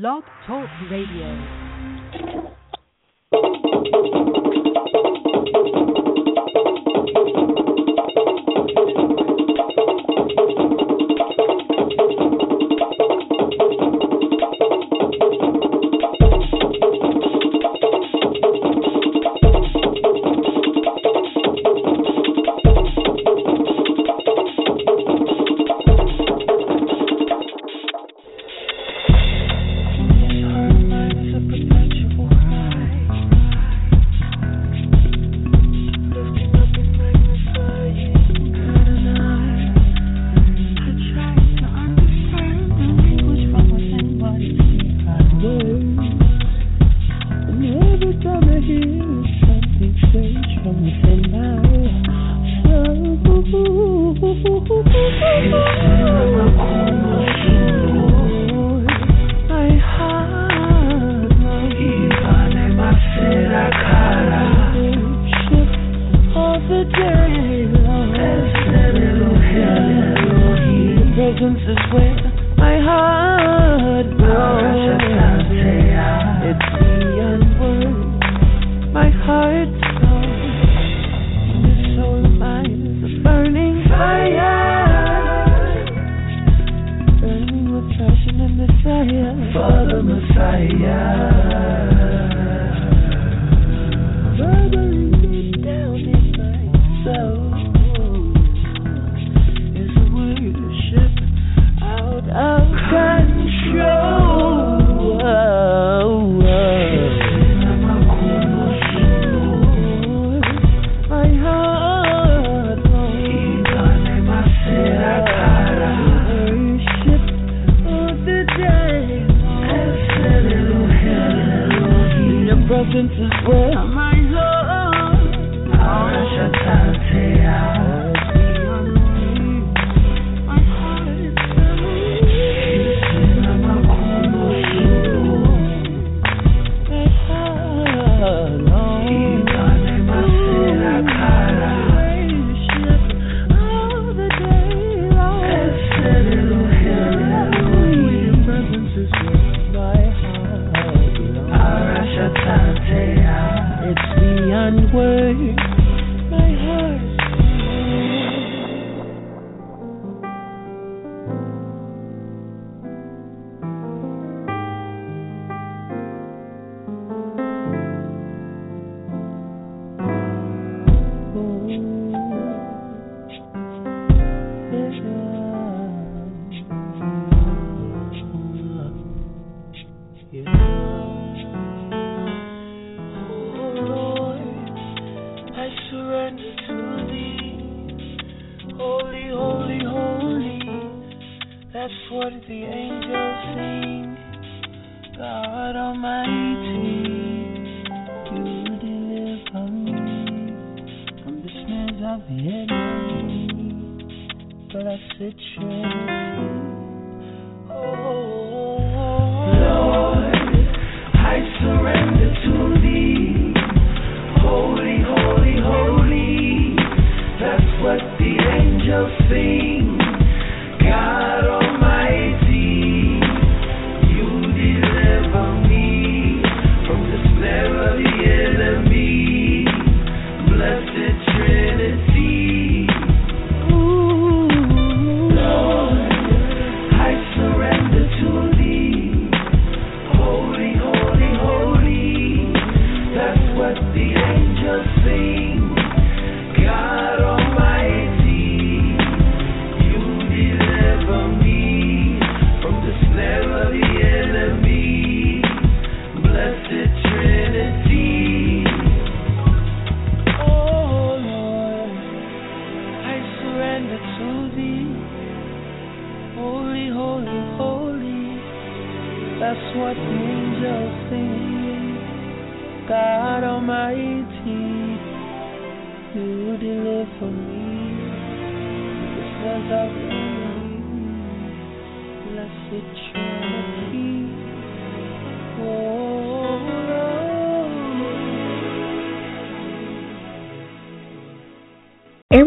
Blog Talk Radio.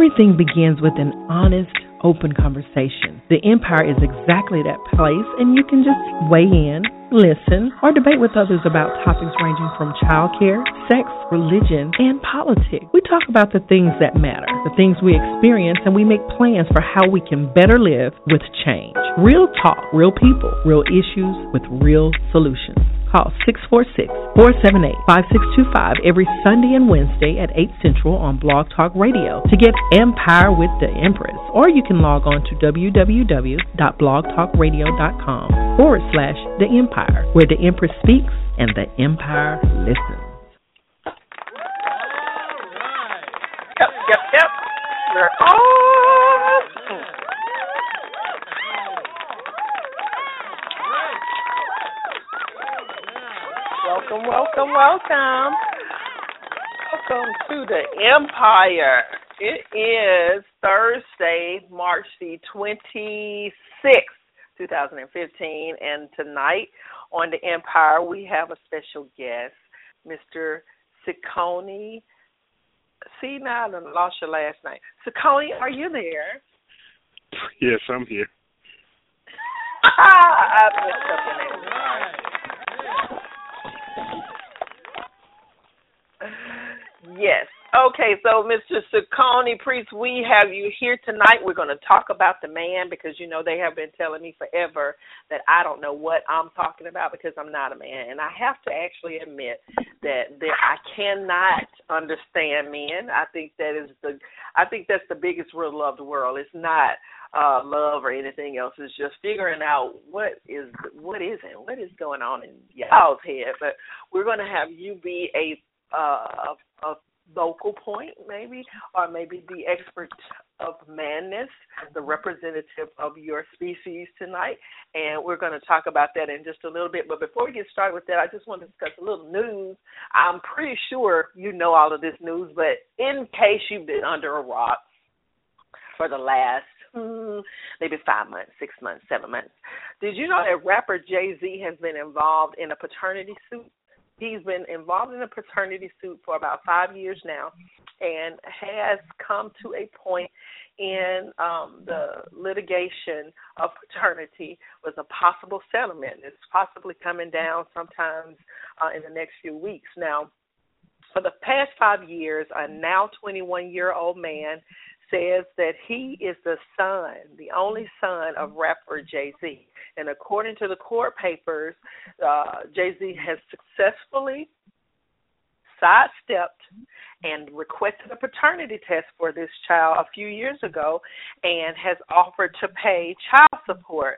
Everything begins with an honest, open conversation. The Empire is exactly that place, and you can just weigh in listen, or debate with others about topics ranging from childcare, sex, religion, and politics. We talk about the things that matter, the things we experience, and we make plans for how we can better live with change. Real talk, real people, real issues with real solutions. Call 646 478 5625 every Sunday and Wednesday at 8 Central on Blog Talk Radio to get Empire with the Empress. Or you can log on to www.blogtalkradio.com forward slash The Empire, where the Empress speaks and the Empire listens. Yep, yep, yep. We're on. Welcome, welcome, welcome. Welcome to the Empire. It is Thursday, March the 26th, 2015, and tonight on the Empire we have a special guest, Mr. Ciccone. See, now I done lost your last name. Ciccone, are you there? Yes, I'm here. I messed up your name. Yes. Okay, so Mr. Ciccone Priest, we have you here tonight. We're going to talk about the man because you know they have been telling me forever that I don't know what I'm talking about because I'm not a man, and I have to actually admit that there I cannot understand men. I think that is the I think that's the biggest riddle of the world. It's not uh love or anything else. It's just figuring out what is what isn't, what is going on in y'all's head. But we're going to have you be a uh, a, a vocal point, maybe, or maybe the expert of madness, the representative of your species tonight. And we're going to talk about that in just a little bit. But before we get started with that, I just want to discuss a little news. I'm pretty sure you know all of this news, but in case you've been under a rock for the last maybe five months, six months, seven months. Did you know that rapper Jay Z has been involved in a paternity suit? He's been involved in a paternity suit for about five years now and has come to a point in um, the litigation of paternity with a possible settlement. It's possibly coming down sometimes uh, in the next few weeks. Now, for the past five years, a now 21 year old man says that he is the son, the only son of rapper Jay Z. And according to the court papers, uh, Jay Z has successfully sidestepped and requested a paternity test for this child a few years ago and has offered to pay child support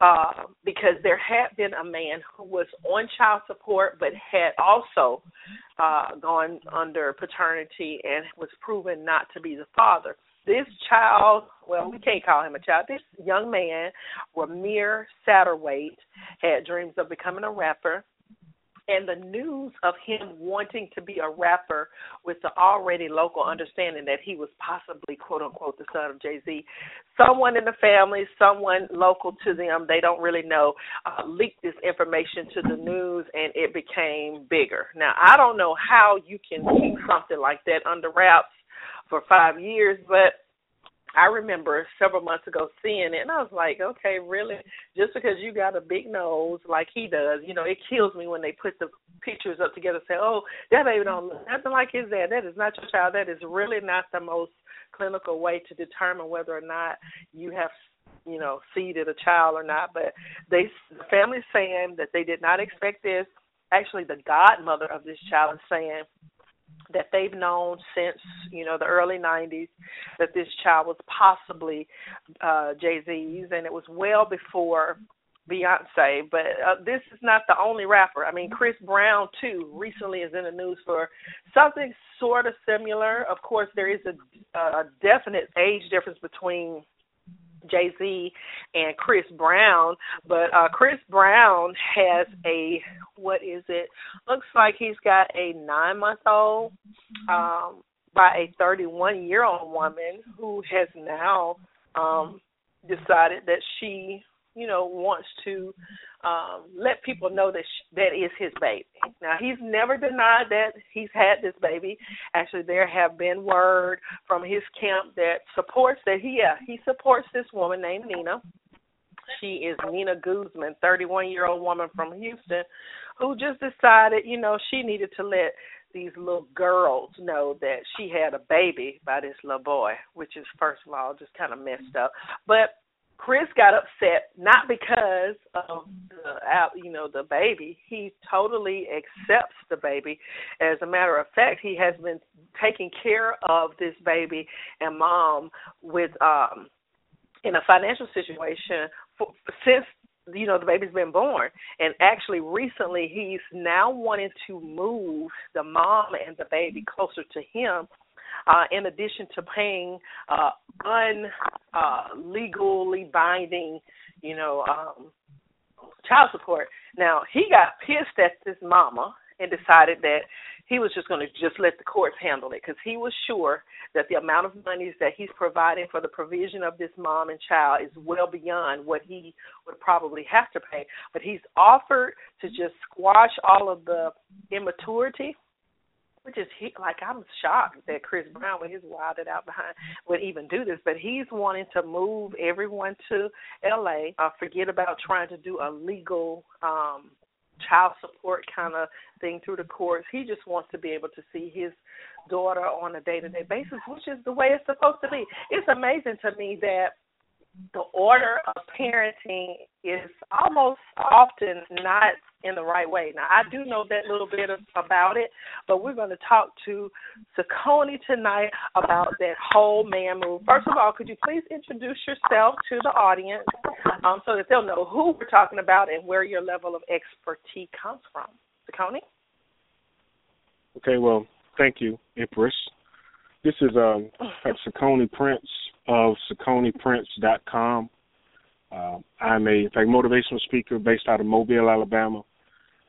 uh, because there had been a man who was on child support but had also uh, gone under paternity and was proven not to be the father this child, well, we can't call him a child. This young man, Rymir Satterthwaite, had dreams of becoming a rapper. And the news of him wanting to be a rapper with the already local understanding that he was possibly, quote unquote, the son of Jay Z, someone in the family, someone local to them, they don't really know, uh, leaked this information to the news and it became bigger. Now, I don't know how you can keep something like that under wraps for five years, but I remember several months ago seeing it, and I was like, okay, really? Just because you got a big nose like he does, you know, it kills me when they put the pictures up together and say, oh, that baby don't look nothing like his dad. That is not your child. That is really not the most clinical way to determine whether or not you have you know seeded a child or not but they the family's saying that they did not expect this actually the godmother of this child is saying that they've known since you know the early 90s that this child was possibly uh Jay Z's, and it was well before Beyonce. But uh, this is not the only rapper. I mean, Chris Brown too recently is in the news for something sort of similar. Of course, there is a, a definite age difference between Jay Z and Chris Brown, but uh Chris Brown has a what is it? Looks like he's got a nine month old um by a thirty one year old woman who has now um decided that she you know wants to um let people know that sh- that is his baby. Now he's never denied that he's had this baby. Actually, there have been word from his camp that supports that he yeah he supports this woman named Nina. She is Nina Guzman, 31 year old woman from Houston, who just decided, you know, she needed to let these little girls know that she had a baby by this little boy, which is first of all just kind of messed up. But Chris got upset not because of the you know the baby. He totally accepts the baby. As a matter of fact, he has been taking care of this baby and mom with um in a financial situation for, since you know the baby's been born and actually recently he's now wanting to move the mom and the baby closer to him uh, in addition to paying uh, unlegally uh, legally binding, you know, um, child support. Now he got pissed at this mama and decided that he was just going to just let the courts handle it because he was sure that the amount of monies that he's providing for the provision of this mom and child is well beyond what he would probably have to pay. But he's offered to just squash all of the immaturity which is he like I'm shocked that Chris Brown with his wilded out behind would even do this, but he's wanting to move everyone to LA, uh, forget about trying to do a legal um child support kind of thing through the courts. He just wants to be able to see his daughter on a day to day basis, which is the way it's supposed to be. It's amazing to me that the order of parenting is almost often not in the right way. Now, I do know that little bit of, about it, but we're going to talk to Saccone tonight about that whole man move. First of all, could you please introduce yourself to the audience um, so that they'll know who we're talking about and where your level of expertise comes from? Saccone? Okay, well, thank you, Empress. This is um, Saccone Prince of SacconePrince.com. Uh, I'm a in fact motivational speaker based out of Mobile, Alabama.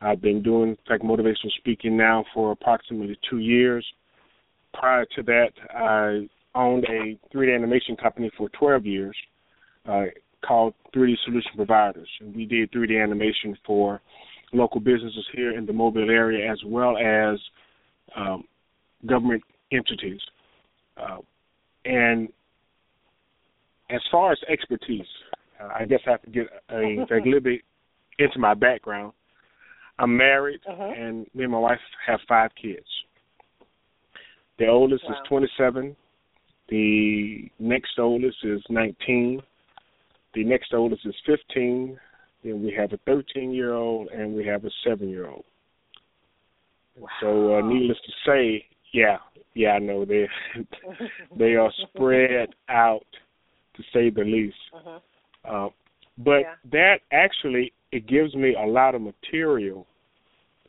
I've been doing in fact motivational speaking now for approximately two years. Prior to that, I owned a 3D animation company for 12 years uh, called 3D Solution Providers, and we did 3D animation for local businesses here in the Mobile area as well as um, government entities. Uh, and as far as expertise, uh, I guess I have to get a, a little bit into my background. I'm married, uh-huh. and me and my wife have five kids. The oldest wow. is 27. The next oldest is 19. The next oldest is 15. Then we have a 13 year old, and we have a seven year old. Wow. So, uh, needless to say, yeah, yeah, I know they they are spread out to say the least. Uh-huh. Uh, but yeah. that actually it gives me a lot of material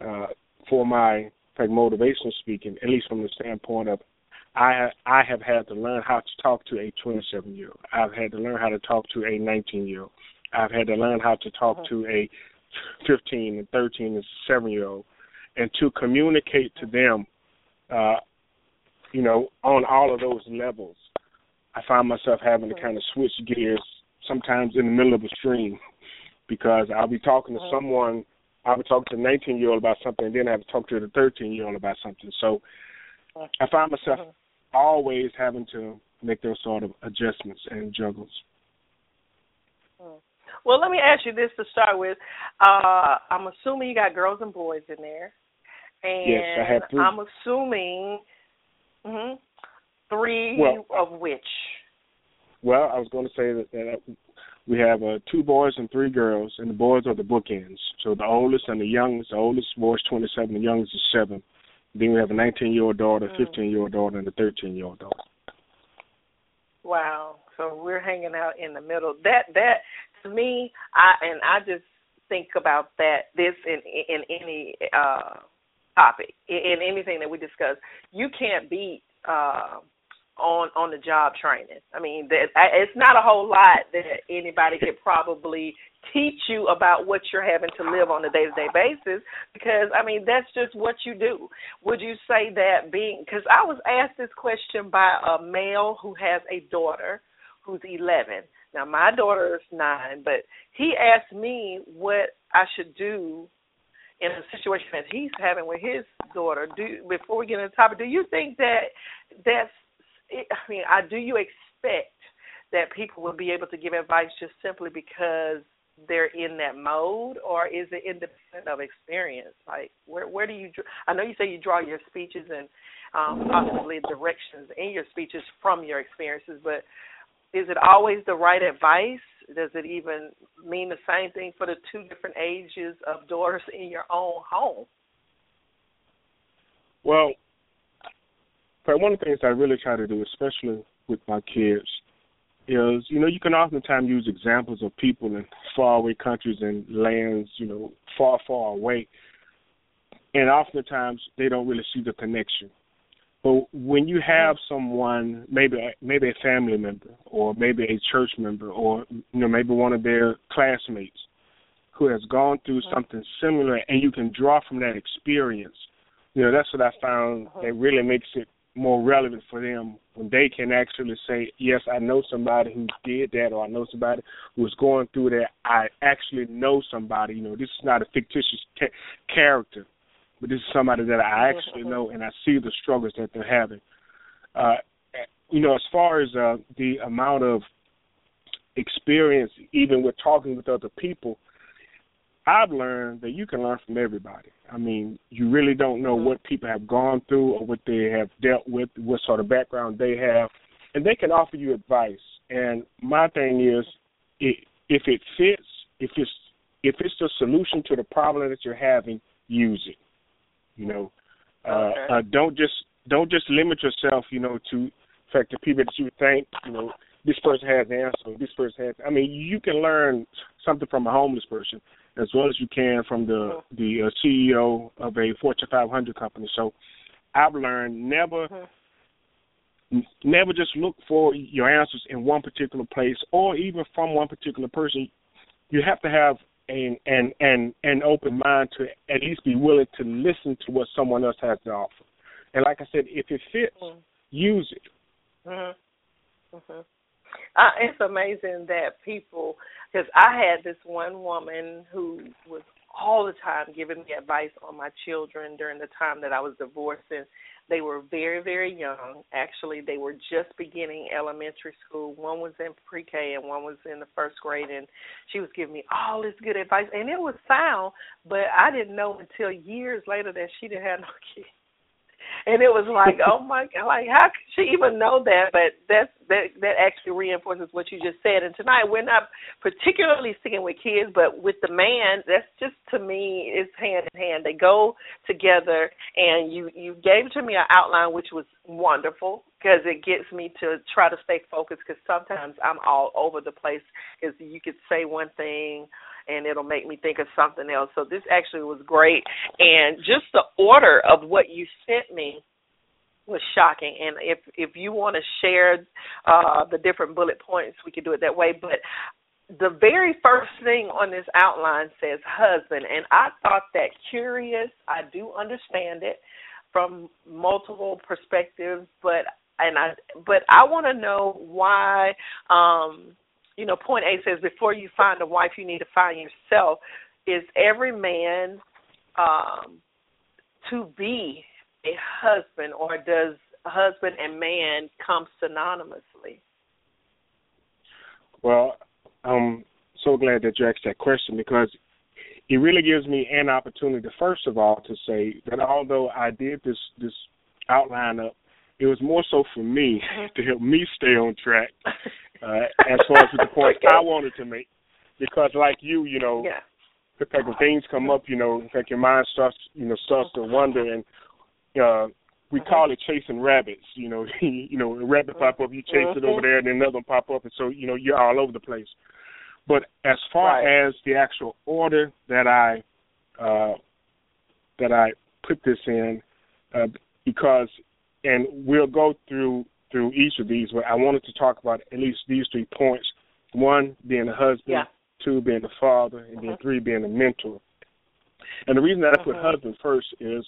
uh, for my like motivational speaking, at least from the standpoint of I I have had to learn how to talk to a 27 year old. I've had to learn how to talk to a 19 year old. I've had to learn how to talk uh-huh. to a 15 and 13 and 7 year old, and to communicate to them, uh, you know, on all of those levels I find myself having to kind of switch gears sometimes in the middle of a stream because I'll be talking to someone, I'll be talking to a 19 year old about something, and then I have to talk to the 13 year old about something. So I find myself always having to make those sort of adjustments and juggles. Well, let me ask you this to start with. Uh, I'm assuming you got girls and boys in there. And yes, I have three. I'm assuming mm-hmm, Three well, of which? Well, I was going to say that, that we have uh, two boys and three girls, and the boys are the bookends. So the oldest and the youngest, the oldest boy is 27, the youngest is 7. Then we have a 19 year old daughter, a 15 mm. year old daughter, and a 13 year old daughter. Wow. So we're hanging out in the middle. That that to me, I and I just think about that this in in any uh topic in, in anything that we discuss. You can't beat uh on on the job training. I mean, that it's not a whole lot that anybody could probably teach you about what you're having to live on a day-to-day basis because I mean, that's just what you do. Would you say that being cuz I was asked this question by a male who has a daughter who's 11. Now, my daughter is 9, but he asked me what I should do in a situation that he's having with his daughter. Do before we get into the topic, do you think that that's I mean, I, do you expect that people will be able to give advice just simply because they're in that mode, or is it independent of experience? Like, where where do you? I know you say you draw your speeches and um, possibly directions in your speeches from your experiences, but is it always the right advice? Does it even mean the same thing for the two different ages of daughters in your own home? Well, one of the things I really try to do, especially with my kids, is you know you can oftentimes use examples of people in faraway countries and lands, you know, far, far away, and oftentimes they don't really see the connection. But when you have someone, maybe maybe a family member, or maybe a church member, or you know maybe one of their classmates, who has gone through something similar, and you can draw from that experience, you know that's what I found uh-huh. that really makes it more relevant for them when they can actually say, "Yes, I know somebody who did that, or I know somebody who was going through that. I actually know somebody. You know, this is not a fictitious ca- character, but this is somebody that I actually know, and I see the struggles that they're having." Uh, you know, as far as uh, the amount of experience, even with talking with other people, I've learned that you can learn from everybody. I mean, you really don't know what people have gone through or what they have dealt with, what sort of background they have, and they can offer you advice. And my thing is, if it fits, if it's if it's the solution to the problem that you're having, use it. You know, uh, okay. uh, don't just don't just limit yourself. You know, to in fact the people that you think you know this person has the answer, this person has. I mean, you can learn something from a homeless person as well as you can from the the uh, CEO of a Fortune 500 company. So I've learned never mm-hmm. never just look for your answers in one particular place or even from one particular person. You have to have an an an an open mind to at least be willing to listen to what someone else has to offer. And like I said, if it fits, mm-hmm. use it. Mm-hmm. Uh, it's amazing that people because I had this one woman who was all the time giving me advice on my children during the time that I was divorcing. They were very, very young. Actually, they were just beginning elementary school. One was in pre K and one was in the first grade. And she was giving me all this good advice. And it was sound, but I didn't know until years later that she didn't have no kids and it was like, oh my god, like how could she even know that? But that's that that actually reinforces what you just said. And tonight we're not particularly sticking with kids, but with the man, that's just to me is hand in hand. They go together, and you you gave to me an outline which was wonderful because it gets me to try to stay focused. Because sometimes I'm all over the place. Because you could say one thing and it'll make me think of something else. So this actually was great, and just the order of what you sent me was shocking. And if if you want to share uh, the different bullet points, we could do it that way. But the very first thing on this outline says husband, and I thought that curious. I do understand it from multiple perspectives, but and I but I want to know why um you know, point A says before you find a wife, you need to find yourself. Is every man um, to be a husband, or does husband and man come synonymously? Well, I'm so glad that you asked that question because it really gives me an opportunity, to, first of all, to say that although I did this this outline up, it was more so for me to help me stay on track uh, as far as the point okay. I wanted to make. Because like you, you know, yeah. in fact, when things come up, you know, in fact, your mind starts, you know, starts to wonder, and uh, we mm-hmm. call it chasing rabbits. You know, you know, a rabbit pop up, you chase mm-hmm. it over there, and then another one pop up, and so you know, you're all over the place. But as far right. as the actual order that I uh, that I put this in, uh, because and we'll go through through each of these, but I wanted to talk about at least these three points. One being a husband, yeah. two being a father, and uh-huh. then three being a mentor. And the reason that I put uh-huh. husband first is,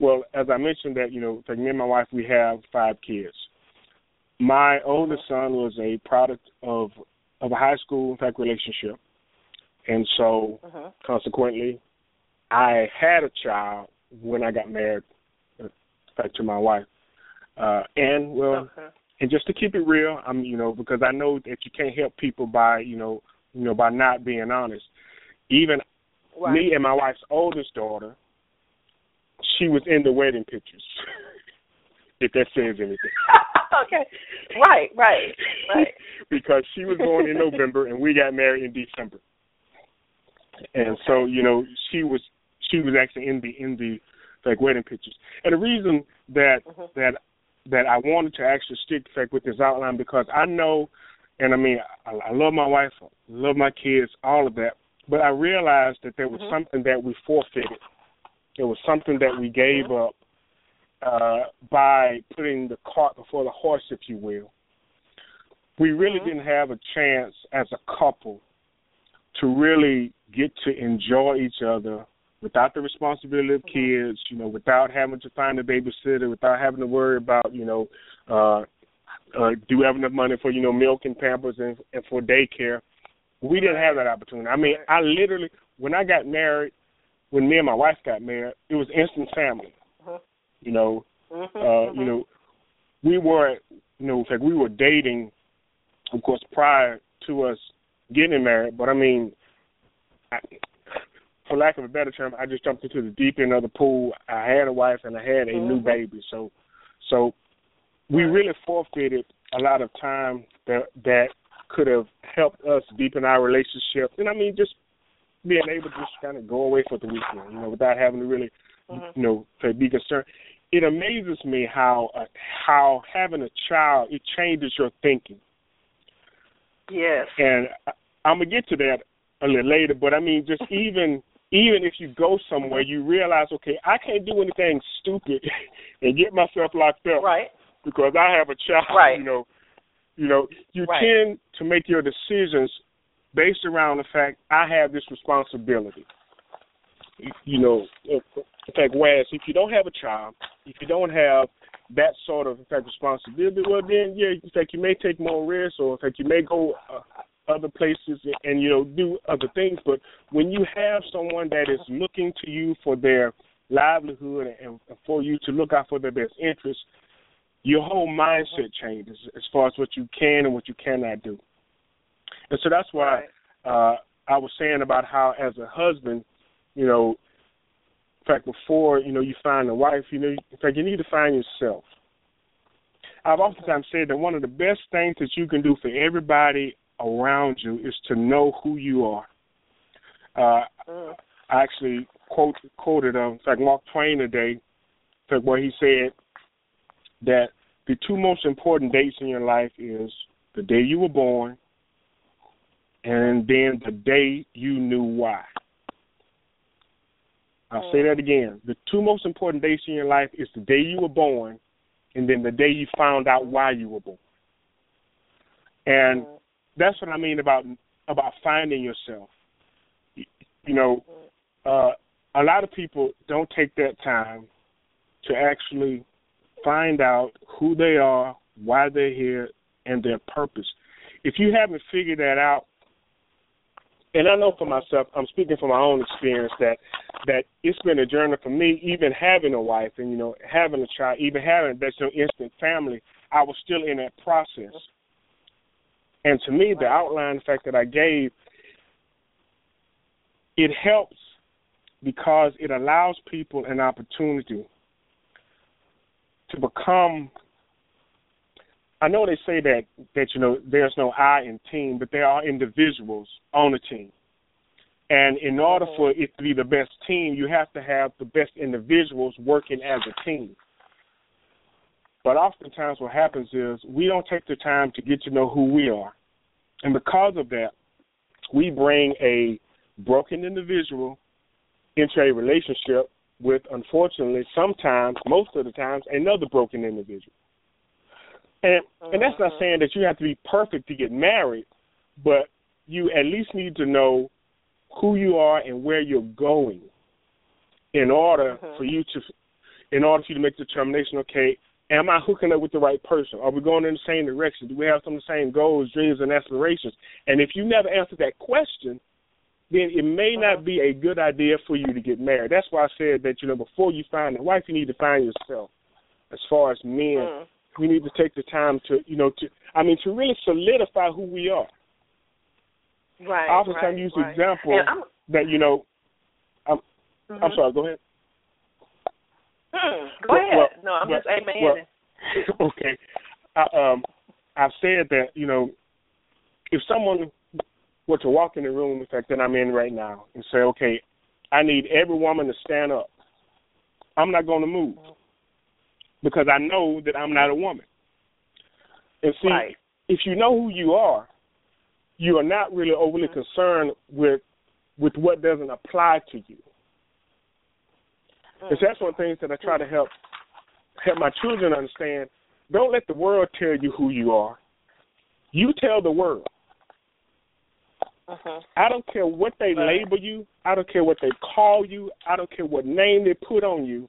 well, as I mentioned that, you know, like me and my wife, we have five kids. My oldest uh-huh. son was a product of of a high school, in fact, relationship. And so, uh-huh. consequently, I had a child when I got married, uh, back to my wife. Uh, and well, okay. and just to keep it real, I'm you know because I know that you can't help people by you know you know by not being honest. Even right. me and my wife's oldest daughter, she was in the wedding pictures. if that says anything. okay. Right, right, right. because she was born in November and we got married in December. And okay. so, you know, she was she was actually in the in the like wedding pictures. And the reason that mm-hmm. that that I wanted to actually stick like with this outline because I know and I mean I, I love my wife, I love my kids, all of that. But I realized that there was mm-hmm. something that we forfeited. There was something that we gave mm-hmm. up uh, by putting the cart before the horse, if you will. We really mm-hmm. didn't have a chance as a couple to really get to enjoy each other without the responsibility of mm-hmm. kids, you know, without having to find a babysitter, without having to worry about, you know, uh uh do we have enough money for, you know, milk and pampers and, and for daycare. We didn't have that opportunity. I mean, I literally when I got married, when me and my wife got married, it was instant family. You know, mm-hmm, uh, mm-hmm. you know, we were, you know, in fact, we were dating, of course, prior to us getting married. But I mean, I, for lack of a better term, I just jumped into the deep end of the pool. I had a wife and I had a mm-hmm. new baby. So, so we really forfeited a lot of time that that could have helped us deepen our relationship. And I mean, just being able to just kind of go away for the weekend, you know, without having to really, mm-hmm. you know, to be concerned it amazes me how uh, how having a child it changes your thinking. Yes. And I, I'm gonna get to that a little later, but I mean, just even even if you go somewhere, you realize, okay, I can't do anything stupid and get myself locked up, right? Because I have a child, right? You know, you know, you right. tend to make your decisions based around the fact I have this responsibility. You know, in fact, whereas if you don't have a child, if you don't have that sort of in fact responsibility, well then yeah, in fact you may take more risks, or in fact you may go uh, other places and, you know do other things. But when you have someone that is looking to you for their livelihood and, and for you to look out for their best interests, your whole mindset changes as far as what you can and what you cannot do. And so that's why uh, I was saying about how, as a husband, you know, in fact, before you know you find a wife, you know, in fact, you need to find yourself. I've oftentimes said that one of the best things that you can do for everybody around you is to know who you are. Uh, mm. I actually quote, quoted, uh, in fact, Mark Twain today, where he said that the two most important dates in your life is the day you were born and then the day you knew why. I'll say that again. The two most important dates in your life is the day you were born and then the day you found out why you were born. And that's what I mean about about finding yourself. You know, uh, a lot of people don't take that time to actually find out who they are, why they're here, and their purpose. If you haven't figured that out, and I know for myself, I'm speaking from my own experience that that it's been a journey for me, even having a wife and you know having a child, even having that you instant family. I was still in that process, and to me, the outline, the fact that I gave, it helps because it allows people an opportunity to become I know they say that that you know there's no I in team, but there are individuals on a team. And in order mm-hmm. for it to be the best team, you have to have the best individuals working as a team. But oftentimes what happens is we don't take the time to get to know who we are. And because of that, we bring a broken individual into a relationship with, unfortunately, sometimes, most of the times, another broken individual. And and that's not mm-hmm. saying that you have to be perfect to get married, but you at least need to know who you are and where you're going in order mm-hmm. for you to in order for you to make the determination, okay, am I hooking up with the right person? Are we going in the same direction? Do we have some of the same goals, dreams and aspirations? And if you never answer that question, then it may not be a good idea for you to get married. That's why I said that, you know, before you find a wife you need to find yourself as far as men mm we need to take the time to, you know, to I mean, to really solidify who we are. Right. I oftentimes right, use right. the example that you know. I'm, mm-hmm. I'm sorry. Go ahead. Mm, go ahead. Well, no, I'm well, just amen. Well, okay. I, um, I've said that you know, if someone were to walk in the room, in fact, that I'm in right now, and say, okay, I need every woman to stand up. I'm not going to move because I know that I'm not a woman. And see, right. if you know who you are, you are not really overly mm-hmm. concerned with with what doesn't apply to you. Mm-hmm. That's one of the things that I try to help help my children understand. Don't let the world tell you who you are. You tell the world. Uh-huh. I don't care what they right. label you. I don't care what they call you. I don't care what name they put on you.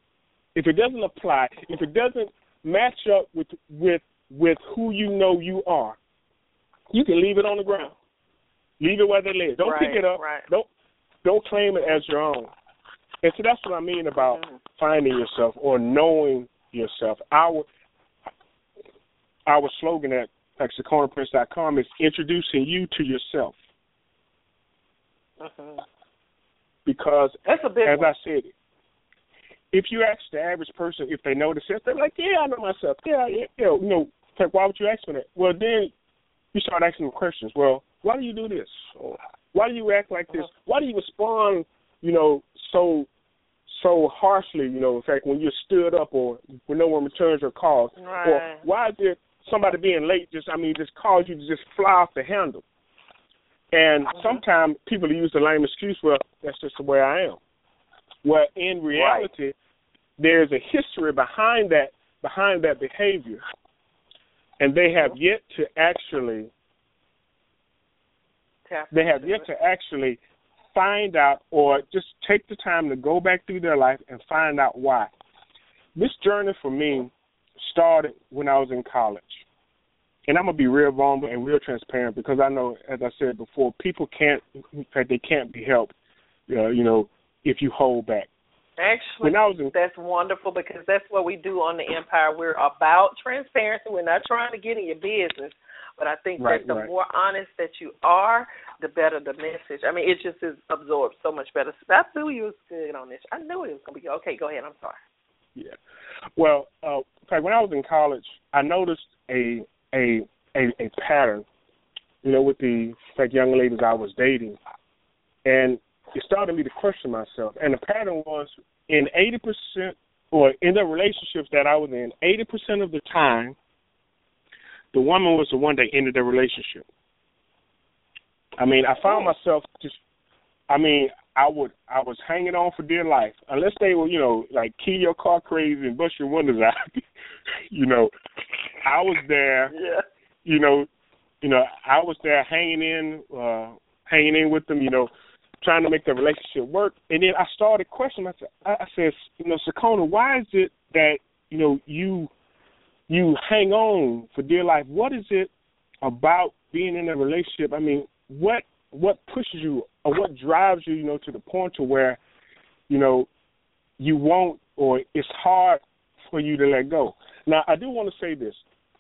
If it doesn't apply, if it doesn't match up with with with who you know you are, you can leave it on the ground. Leave it where they live. Don't right, pick it up. Right. Don't don't claim it as your own. And so that's what I mean about finding yourself or knowing yourself. Our our slogan at com is introducing you to yourself. Mm-hmm. Because that's a big as one. I said, if you ask the average person if they know the sense, they're like, "Yeah, I know myself. Yeah, yeah, yeah." You know, like, why would you ask me that? Well, then you start asking them questions. Well, why do you do this? Or, why do you act like this? Uh-huh. Why do you respond, you know, so so harshly? You know, in fact, when you're stood up or when no one returns your calls, right. or why is it somebody being late? Just I mean, just cause you to just fly off the handle. And uh-huh. sometimes people use the lame excuse, well, that's just the way I am. Well, in reality, right. there's a history behind that behind that behavior, and they have yet to actually they have yet to actually find out or just take the time to go back through their life and find out why. This journey for me started when I was in college. And I'm gonna be real vulnerable and real transparent because I know, as I said before, people can't, in fact, they can't be helped. Uh, you know, if you hold back. Actually, when I was in, that's wonderful because that's what we do on the Empire. We're about transparency. We're not trying to get in your business, but I think right, that the right. more honest that you are, the better the message. I mean, it just is absorbed so much better. I knew you was good on this. I knew it was gonna be okay. Go ahead. I'm sorry. Yeah. Well, uh, in when I was in college, I noticed a a a, a pattern, you know, with the like young ladies I was dating, and it started me to question myself. And the pattern was in eighty percent, or in the relationships that I was in, eighty percent of the time, the woman was the one that ended the relationship. I mean, I found myself just, I mean, I would, I was hanging on for dear life, unless they were, you know, like key your car crazy and bust your windows out. you know, I was there. Yeah. You know, you know, I was there hanging in, uh, hanging in with them. You know, trying to make the relationship work. And then I started questioning myself. I, I said, you know, Sakona, why is it that you know you you hang on for dear life? What is it about being in a relationship? I mean, what what pushes you or what drives you, you know, to the point to where, you know, you won't or it's hard for you to let go. Now, I do want to say this.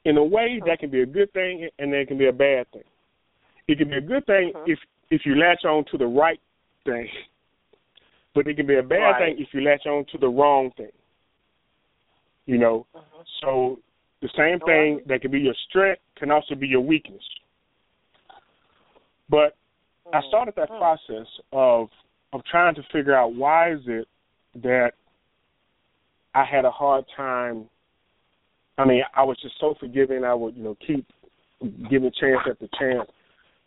In a way, that can be a good thing, and that can be a bad thing. It can be a good thing uh-huh. if if you latch on to the right thing, but it can be a bad right. thing if you latch on to the wrong thing. You know, uh-huh. so the same thing that can be your strength can also be your weakness. But I started that Mhm. process of of trying to figure out why is it that I had a hard time. I mean, I was just so forgiving. I would, you know, keep giving chance after chance,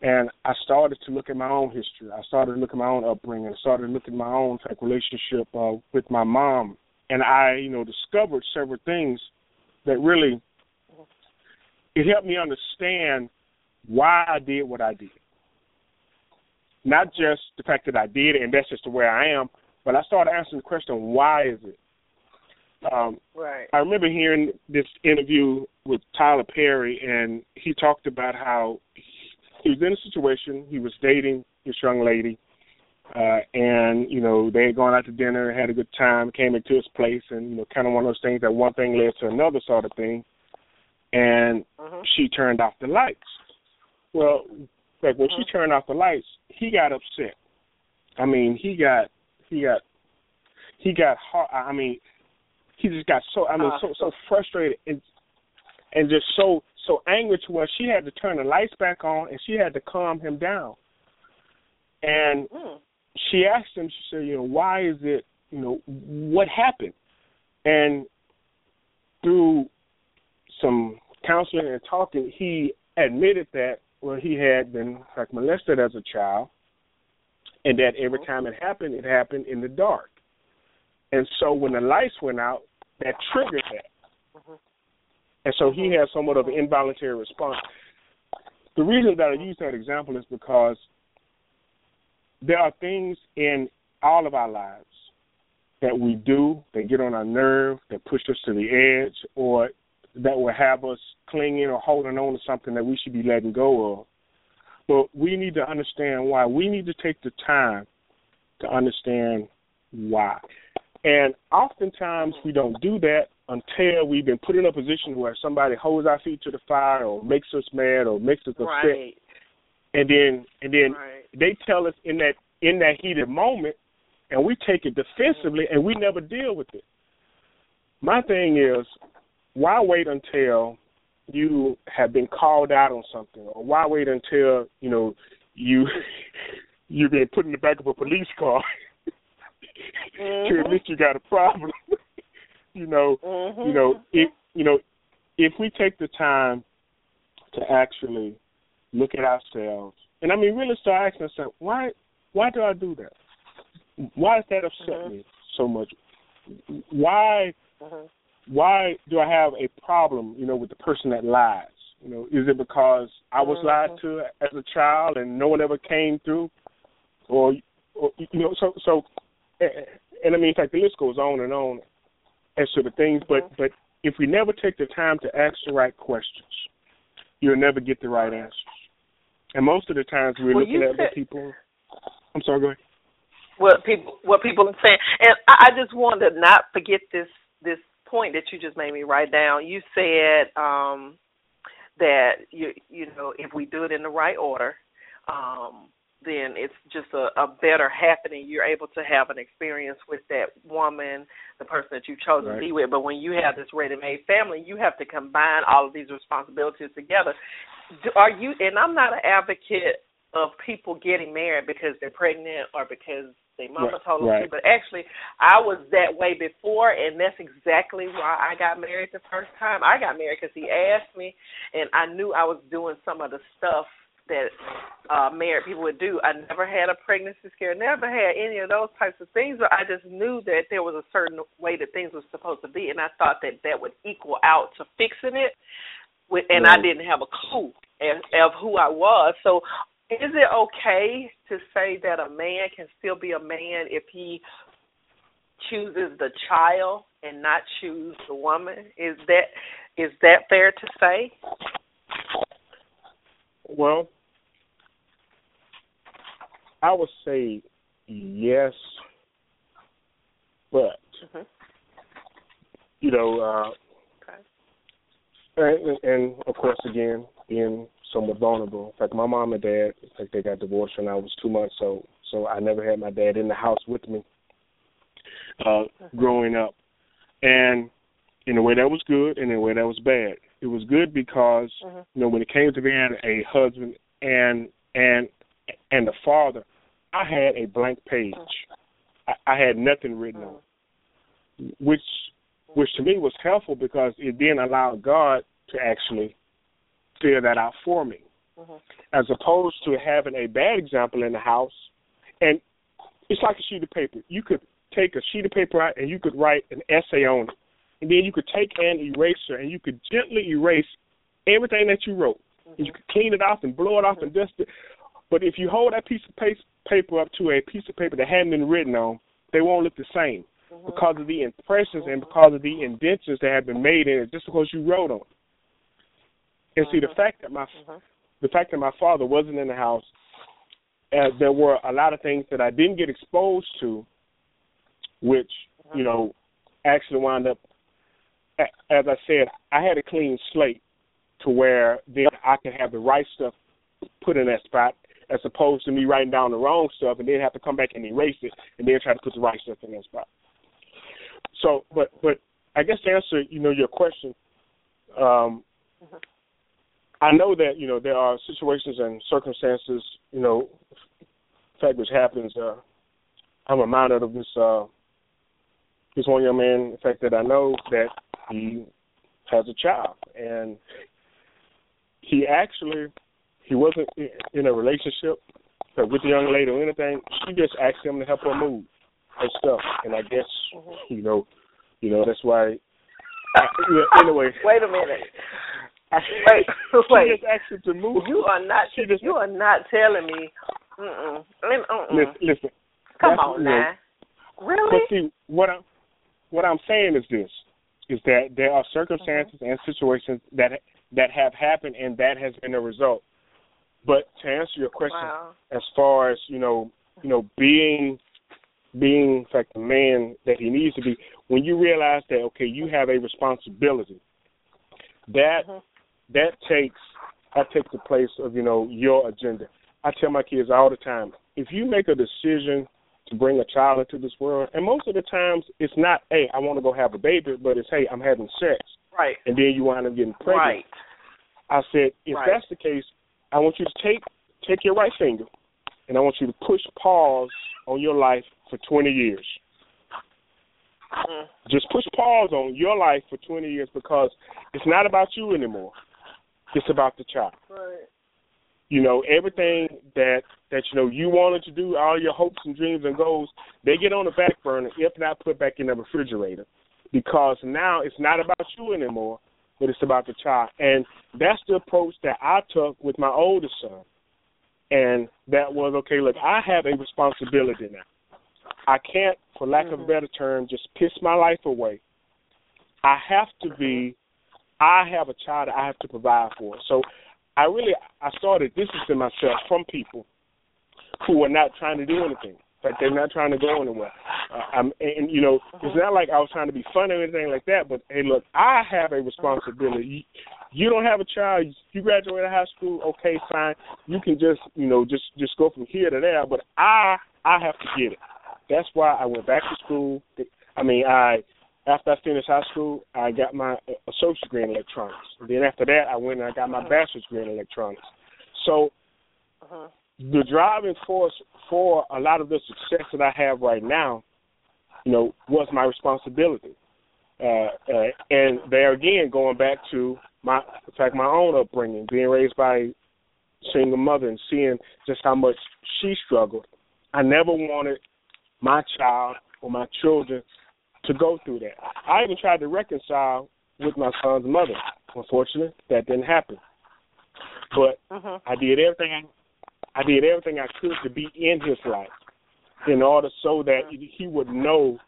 and I started to look at my own history. I started to look at my own upbringing. I started to look at my own like relationship uh, with my mom, and I, you know, discovered several things that really it helped me understand why I did what I did. Not just the fact that I did it and that's just the way I am, but I started asking the question, why is it? Um, Right. I remember hearing this interview with Tyler Perry, and he talked about how he was in a situation. He was dating this young lady, uh, and you know they had gone out to dinner, had a good time, came into his place, and you know kind of one of those things that one thing led to another sort of thing. and mm-hmm. she turned off the lights. Well, like when mm-hmm. she turned off the lights, he got upset. I mean, he got he got he got hard. I mean, he just got so I mean uh, so so frustrated and and just so so angry to where she had to turn the lights back on and she had to calm him down. And mm. she asked him, she said, you know, why is it, you know, what happened? And through some counseling and talking, he admitted that well he had been like molested as a child and that every Mm-hmm. time it happened it happened in the dark. And so when the lights went out, that triggered that. Mhm. And so he had somewhat of an involuntary response. The reason that I use that example is because there are things in all of our lives that we do that get on our nerve, that push us to the edge, or that will have us clinging or holding on to something that we should be letting go of. But we need to understand why. We need to take the time to understand why. And oftentimes we don't do that until we've been put in a position where somebody holds our feet to the fire or makes us mad or makes us upset. Right. And then and then Right. they tell us in that in that heated moment and we take it defensively and we never deal with it. My thing is why wait until you have been called out on something or why wait until, you know, you you've been put in the back of a police car to Mhm. admit you got a problem. you know, Mhm. you know, if you know, if we take the time to actually look at ourselves, and I mean, really start asking ourselves, why, why do I do that? Why does that upset Mhm. me so much? Why, Mhm. Why do I have a problem, you know, with the person that lies? You know, is it because I was Mhm. lied to as a child and no one ever came through, or, or you know, so so, and I mean, in fact, the list goes on and on as to the things, but Mhm. but if we never take the time to ask the right questions, you'll never get the right answers. And most of the times we're Well, looking at what said- people. I'm sorry, go ahead. what people what people are saying. And I, I just want to not forget this this point that you just made me write down. You said um that you you know if we do it in the right order, um, then it's just a, a better happening. You're able to have an experience with that woman, the person that you chose Right. to be with. But when you have this ready-made family, you have to combine all of these responsibilities together. Are you? And I'm not an advocate of people getting married because they're pregnant or because their mama Right, told them right. to. But actually, I was that way before, and that's exactly why I got married the first time. I got married because he asked me, and I knew I was doing some of the stuff that uh married people would do. I never had a pregnancy scare, never had any of those types of things, but I just knew that there was a certain way that things were supposed to be, and I thought that that would equal out to fixing it. With, and I didn't have a clue of who I was. So, is it okay to say that a man can still be a man if he chooses the child and not choose the woman? Is that is that fair to say? Well, I would say yes, but Mhm. you know, uh, Okay. and, and of course, again, being somewhat vulnerable. In fact, my mom and dad, in fact, they got divorced when I was two months, so so I never had my dad in the house with me uh, growing up, and in a way that was good, and in a way that was bad. It was good because Mhm. you know when it came to being a husband and and and a father, I had a blank page. I, I had nothing written on, it, which which to me was helpful because it then allowed God to actually fill that out for me, Mhm. as opposed to having a bad example in the house. And it's like a sheet of paper. You could take a sheet of paper out and you could write an essay on it, and then you could take an eraser and you could gently erase everything that you wrote. And you mm-hmm. could clean it off and blow it off and mm-hmm. dust it. But if you hold that piece of pa- paper up to a piece of paper that hadn't been written on, they won't look the same mm-hmm. because of the impressions and because of the indentions that have been made in it just because you wrote on it. And see, the fact that my the fact that my father wasn't in the house, uh, there were a lot of things that I didn't get exposed to, which you know actually wound up. As I said, I had a clean slate, to where then I can have the right stuff put in that spot as opposed to me writing down the wrong stuff and then have to come back and erase it and then try to put the right stuff in that spot. So, but but I guess to answer you know your question, um, mm-hmm. I know that you know there are situations and circumstances you know, fact which happens. Uh, I'm reminded of this uh, this one young man, the fact that I know that he has a child and he actually he wasn't in a relationship with the young lady or anything. She just asked him to help her move and stuff. And I guess mm-hmm. you know, you know that's why. I, anyway, wait a minute. Wait, wait. She just asked him to move. You are not. She just, you are not telling me. Mm-mm. Mm-mm. Listen, listen. Come on now. Really? But see, what I'm what I'm saying is this: is that there are circumstances mm-hmm. and situations that that have happened, and that has been a result. But to answer your question, wow. as far as you know, you know, being being in fact the man that he needs to be, when you realize that okay, you have a responsibility, that mm-hmm. That takes that takes the place of you know your agenda. I tell my kids all the time, if you make a decision to bring a child into this world, and most of the times it's not, hey, I want to go have a baby, but it's, hey, I'm having sex, right? And then you wind up getting pregnant. Right. I said, if right. that's the case, I want you to take take your right finger, and I want you to push pause on your life for 20 years. Mm. Just push pause on your life for 20 years because it's not about you anymore. It's about the child. Right. You know, everything that that you know you wanted to do, all your hopes and dreams and goals, they get on the back burner if not put back in the refrigerator. Because now it's not about you anymore but it's about the child. And that's the approach that I took with my oldest son. And that was okay, look, I have a responsibility now. I can't, for lack mm-hmm. of a better term, just piss my life away. I have to be I have a child that I have to provide for. So I really I started distancing myself from people who are not trying to do anything. Like they're not trying to go anywhere. Uh, I'm, and you know, it's not like I was trying to be funny or anything like that. But hey, look, I have a responsibility. You, you don't have a child. You graduated high school. Okay, fine. You can just you know just just go from here to there. But I I have to get it. That's why I went back to school. I mean, I after I finished high school, I got my associate degree in electronics. And then after that, I went and I got my bachelor's degree in electronics. So. Uh-huh the driving force for a lot of the success that I have right now, you know, was my responsibility. Uh, uh, and there again, going back to my, in fact, my own upbringing, being raised by a single mother and seeing just how much she struggled. I never wanted my child or my children to go through that. I even tried to reconcile with my son's mother. Unfortunately, that didn't happen. But uh-huh. I did everything I did everything I could to be in his life in order so that he would know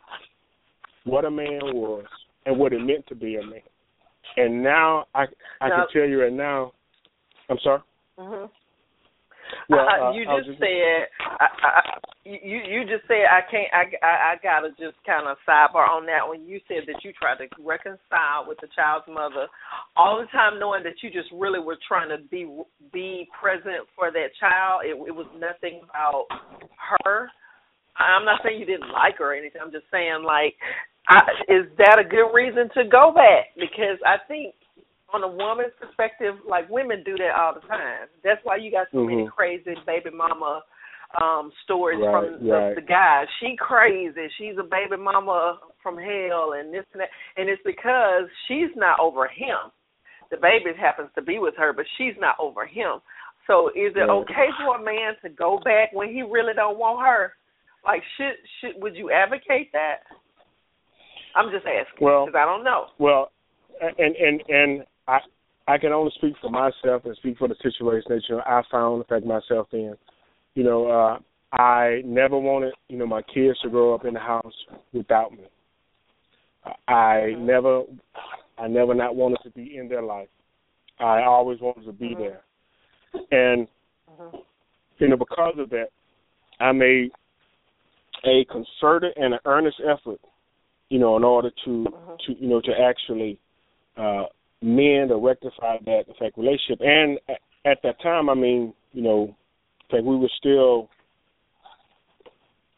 what a man was and what it meant to be a man. And now I I now, can tell you right now. I'm sorry. Mhm. Well, uh, you just, just said I, I, you you just said I can't I, I I gotta just kind of sidebar on that when you said that you tried to reconcile with the child's mother all the time knowing that you just really were trying to be be present for that child. It, it was nothing about her. I'm not saying you didn't like her or anything. I'm just saying like I, is that a good reason to go back? Because I think on a woman's perspective, like women do that all the time. That's why you got so mm-hmm. many crazy baby mama um stories right, from right. the, the guys. She crazy. She's a baby mama from hell and this and that. And it's because she's not over him. The baby happens to be with her, but she's not over him. So is it right. okay for a man to go back when he really don't want her? Like should should would you advocate that? I'm just asking because well, I don't know. Well, and and and I I can only speak for myself and speak for the situation that you know I found affect myself in. You know, uh I never wanted, you know, my kids to grow up in the house without me. I never I never not wanted to be in their life. I always wanted to be there. And you know, because of that, I made a concerted and an earnest effort, you know, in order to to you know to actually uh men to rectify that in fact relationship. And at that time, I mean, you know, in fact we were still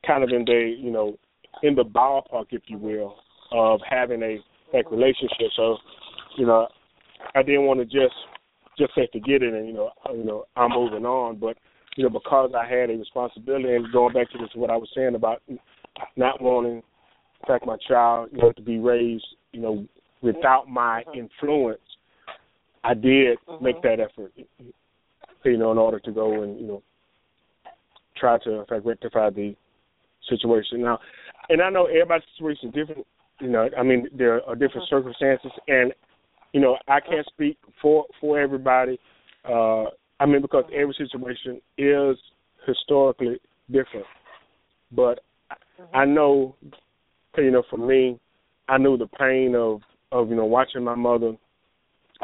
kind of in the you know in the ballpark, if you will, of having a like relationship. So, you know, I didn't want to just just say forget it and you know you know I'm moving on, but you know because I had a responsibility and going back to this what I was saying about not wanting in fact my child you know to be raised you know without my mm-hmm. influence, I did mm-hmm. make that effort you know in order to go and you know try to in fact rectify the situation. Now, and I know everybody's situation is different. You know, I mean there are different mm-hmm. circumstances, and you know I can't speak for for everybody. Uh, I mean because every situation is historically different, but I know, you know, for me, I knew the pain of of you know watching my mother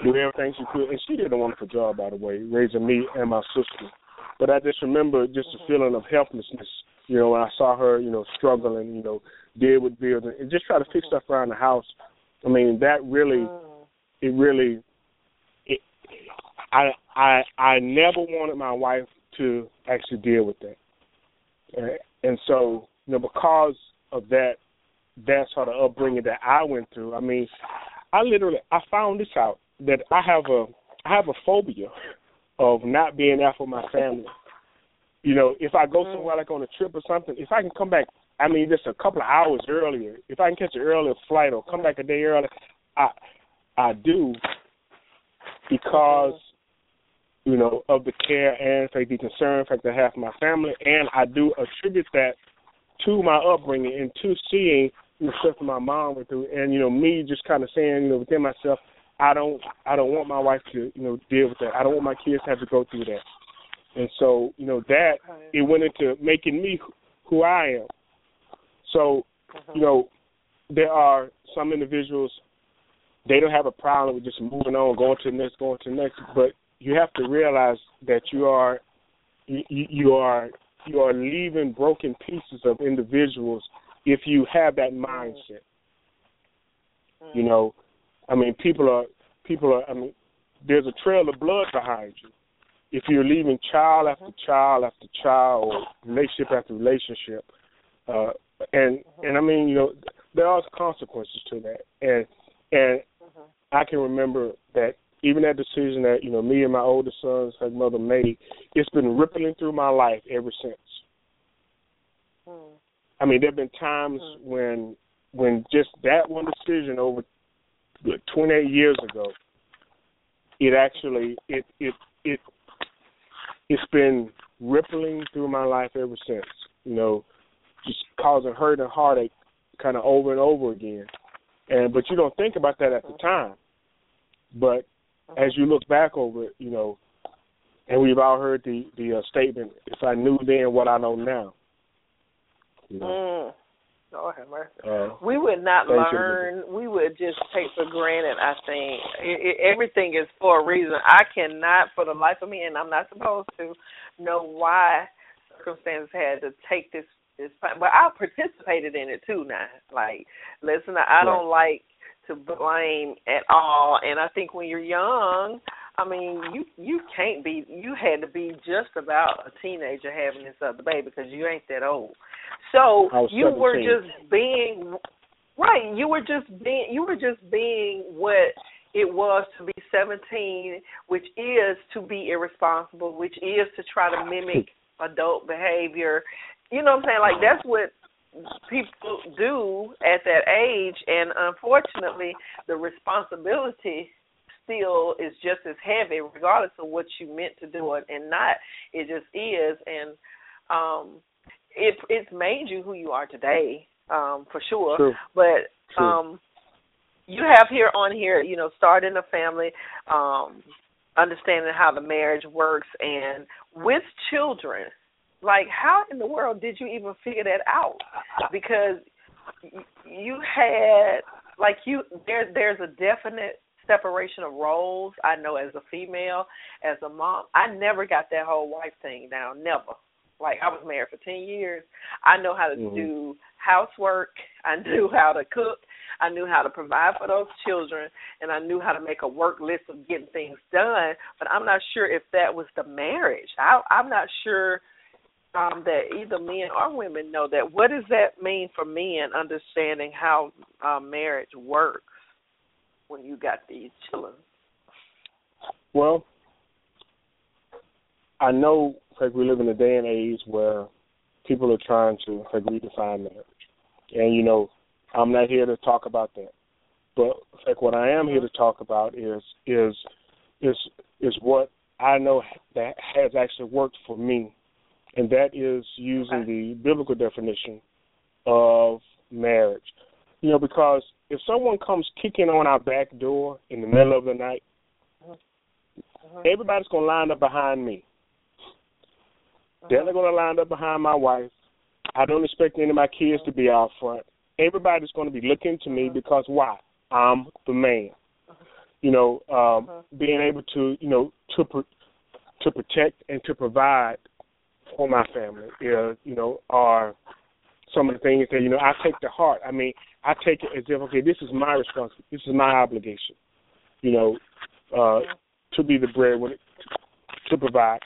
do everything she could, and she did a wonderful job, by the way, raising me and my sister. But I just remember just a feeling of helplessness you know, when I saw her, you know, struggling, you know, deal with bills and just try to fix stuff around the house. I mean, that really, mm. it really, it, I I I never wanted my wife to actually deal with that, and so you know because of that, that sort of upbringing that I went through. I mean, I literally I found this out that I have a I have a phobia of not being there for my family. You know, if I go mm. somewhere like on a trip or something, if I can come back, I mean, just a couple of hours earlier, if I can catch an earlier flight or come back a day early, I I do because you know of the care and for the concern fact I have for my family, and I do attribute that to my upbringing and to seeing the stuff my mom went through, and you know me just kind of saying you know within myself, I don't I don't want my wife to you know deal with that. I don't want my kids to have to go through that. And so, you know, that it went into making me who I am. So, uh-huh. you know, there are some individuals they don't have a problem with just moving on, going to the next, going to the next, but you have to realize that you are you, you are you are leaving broken pieces of individuals if you have that mindset. Mm-hmm. You know, I mean, people are people are. I mean, there's a trail of blood behind you if you're leaving child after child after child or relationship after relationship, uh, and and I mean you know there are consequences to that, and and I can remember that even that decision that you know me and my oldest son's her mother made, it's been rippling through my life ever since. I mean, there've been times hmm. when when just that one decision over 28 years ago, it actually it it it it's been rippling through my life ever since. You know, just causing hurt and heartache kind of over and over again. And but you don't think about that at the uh-huh. time. But uh-huh. as you look back over it, you know, and we've all heard the the uh, statement, "If I knew then what I know now." You know? mm. Lord have mercy. Uh, we would not learn. We would just take for granted. I think it, it, everything is for a reason. I cannot, for the life of me, and I'm not supposed to know why circumstances had to take this this. But I participated in it too. Now, like, listen, I don't like to blame at all, and I think when you're young. I mean, you you can't be. You had to be just about a teenager having this other baby because you ain't that old. So you 17. were just being right. You were just being you were just being what it was to be 17, which is to be irresponsible, which is to try to mimic adult behavior. You know what I'm saying? Like that's what people do at that age and unfortunately the responsibility still is just as heavy regardless of what you meant to do it and not it just is and um it it's made you who you are today, um, for sure. True. But True. um you have here on here, you know, starting a family, um, understanding how the marriage works and with children, like how in the world did you even figure that out? Because you had like you there there's a definite separation of roles. I know as a female, as a mom, I never got that whole wife thing down. Never. Like I was married for ten years. I know how to mm-hmm. do housework. I knew how to cook. I knew how to provide for those children, and I knew how to make a work list of getting things done. But I'm not sure if that was the marriage. I, I'm not sure um, that either men or women know that. What does that mean for men understanding how uh, marriage works when you got these children? Well, I know like we live in a day and age where people are trying to like redefine marriage, and you know I'm not here to talk about that. But like what I am here to talk about is is is is what I know that has actually worked for me and that is using okay. the biblical definition of marriage. You know, because if someone comes kicking on our back door in the middle of the night, uh-huh. everybody's going to line up behind me. Uh-huh. They're going to line up behind my wife. I don't expect any of my kids to be out front. Everybody's going to be looking to me because why? I'm the man. You know, um, uh-huh. being able to, you know, to to protect and to provide for my family, is, you know, are some of the things that you know I take to heart. I mean, I take it as if okay, this is my responsibility, this is my obligation, you know, uh, to be the breadwinner, to provide.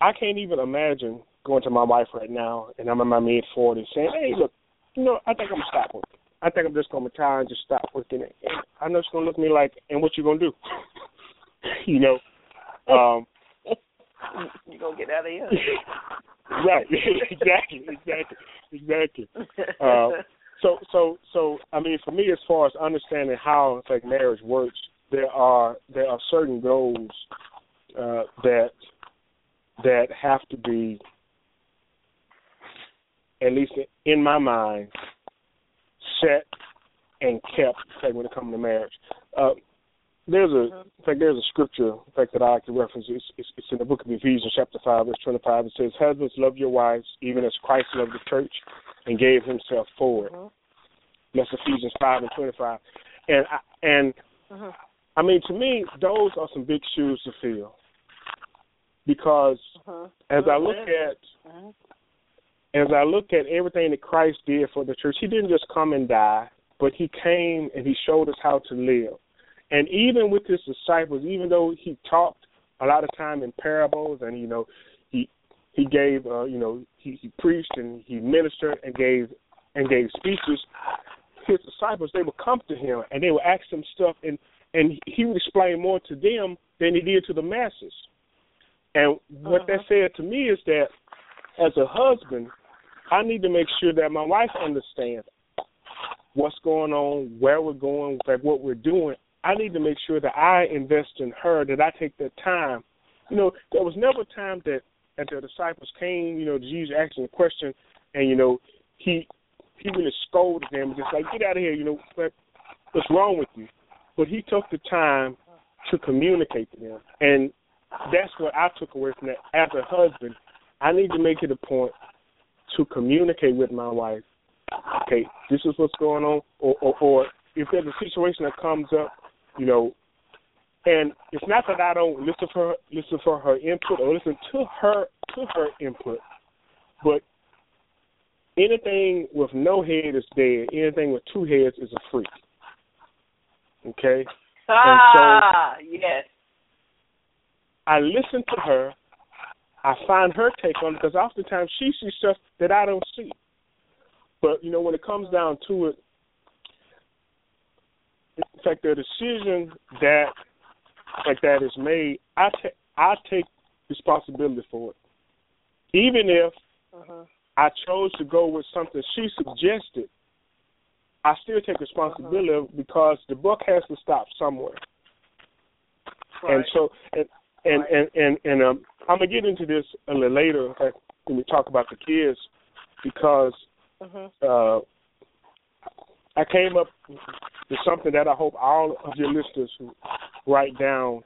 I can't even imagine going to my wife right now, and I'm in my mid forties, saying, "Hey, look, you know, I think I'm gonna stop working. I think I'm just gonna retire and just stop working." And I know she's gonna look at me like, "And what you gonna do?" you know, um, you gonna get out of here. right. exactly. Exactly. Exactly. Uh, so so so I mean, for me, as far as understanding how like marriage works, there are there are certain goals uh, that that have to be at least in my mind set and kept like when it comes to marriage. Uh, there's a mm-hmm. in fact there's a scripture in fact that I to reference. It's, it's, it's in the book of Ephesians chapter five verse twenty five. It says, "Husbands, love your wives, even as Christ loved the church and gave Himself for it." Mm-hmm. That's Ephesians five and twenty five. And I, and mm-hmm. I mean to me those are some big shoes to fill because mm-hmm. as I look at mm-hmm. as I look at everything that Christ did for the church, He didn't just come and die, but He came and He showed us how to live. And even with his disciples, even though he talked a lot of time in parables, and you know, he he gave uh, you know he, he preached and he ministered and gave and gave speeches. His disciples they would come to him and they would ask him stuff, and and he would explain more to them than he did to the masses. And what uh-huh. that said to me is that as a husband, I need to make sure that my wife understands what's going on, where we're going, like what we're doing, I need to make sure that I invest in her, that I take the time. You know, there was never a time that that the disciples came, you know, Jesus asking a question, and you know, he he really scolded them, just like get out of here, you know, what, what's wrong with you? But he took the time to communicate to them, and that's what I took away from that. As a husband, I need to make it a point to communicate with my wife. Okay, this is what's going on, or, or, or if there's a situation that comes up you know, and it's not that I don't listen for listen for her input or listen to her to her input, but anything with no head is dead. Anything with two heads is a freak. Okay. Ah, so yes. I listen to her. I find her take on it because oftentimes she sees stuff that I don't see. But you know, when it comes down to it, in fact, the decision that like that is made, I take I take responsibility for it, even if uh-huh. I chose to go with something she suggested. I still take responsibility uh-huh. because the book has to stop somewhere. Right. And so, and and and and, and um, I'm gonna get into this a little later when we talk about the kids because uh-huh. uh, I came up with something that I hope all of your listeners write down.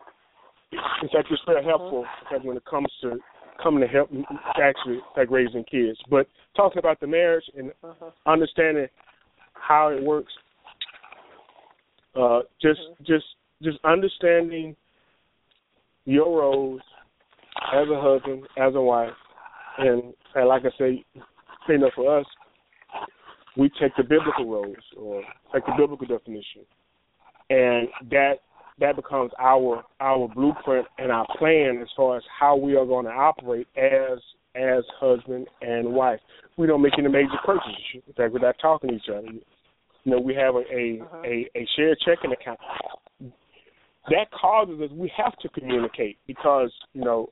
In fact, it's very helpful because when it comes to coming to help actually like raising kids. But talking about the marriage and uh-huh. understanding how it works, uh, just mm-hmm. just just understanding your roles as a husband, as a wife, and, and like I say, you know, for us, we take the biblical roles or take the biblical definition, and that that becomes our our blueprint and our plan as far as how we are going to operate as as husband and wife. We don't make any major purchases. In fact, without talking to each other, you know, we have a a, uh-huh. a, a shared checking account. That causes us we have to communicate because you know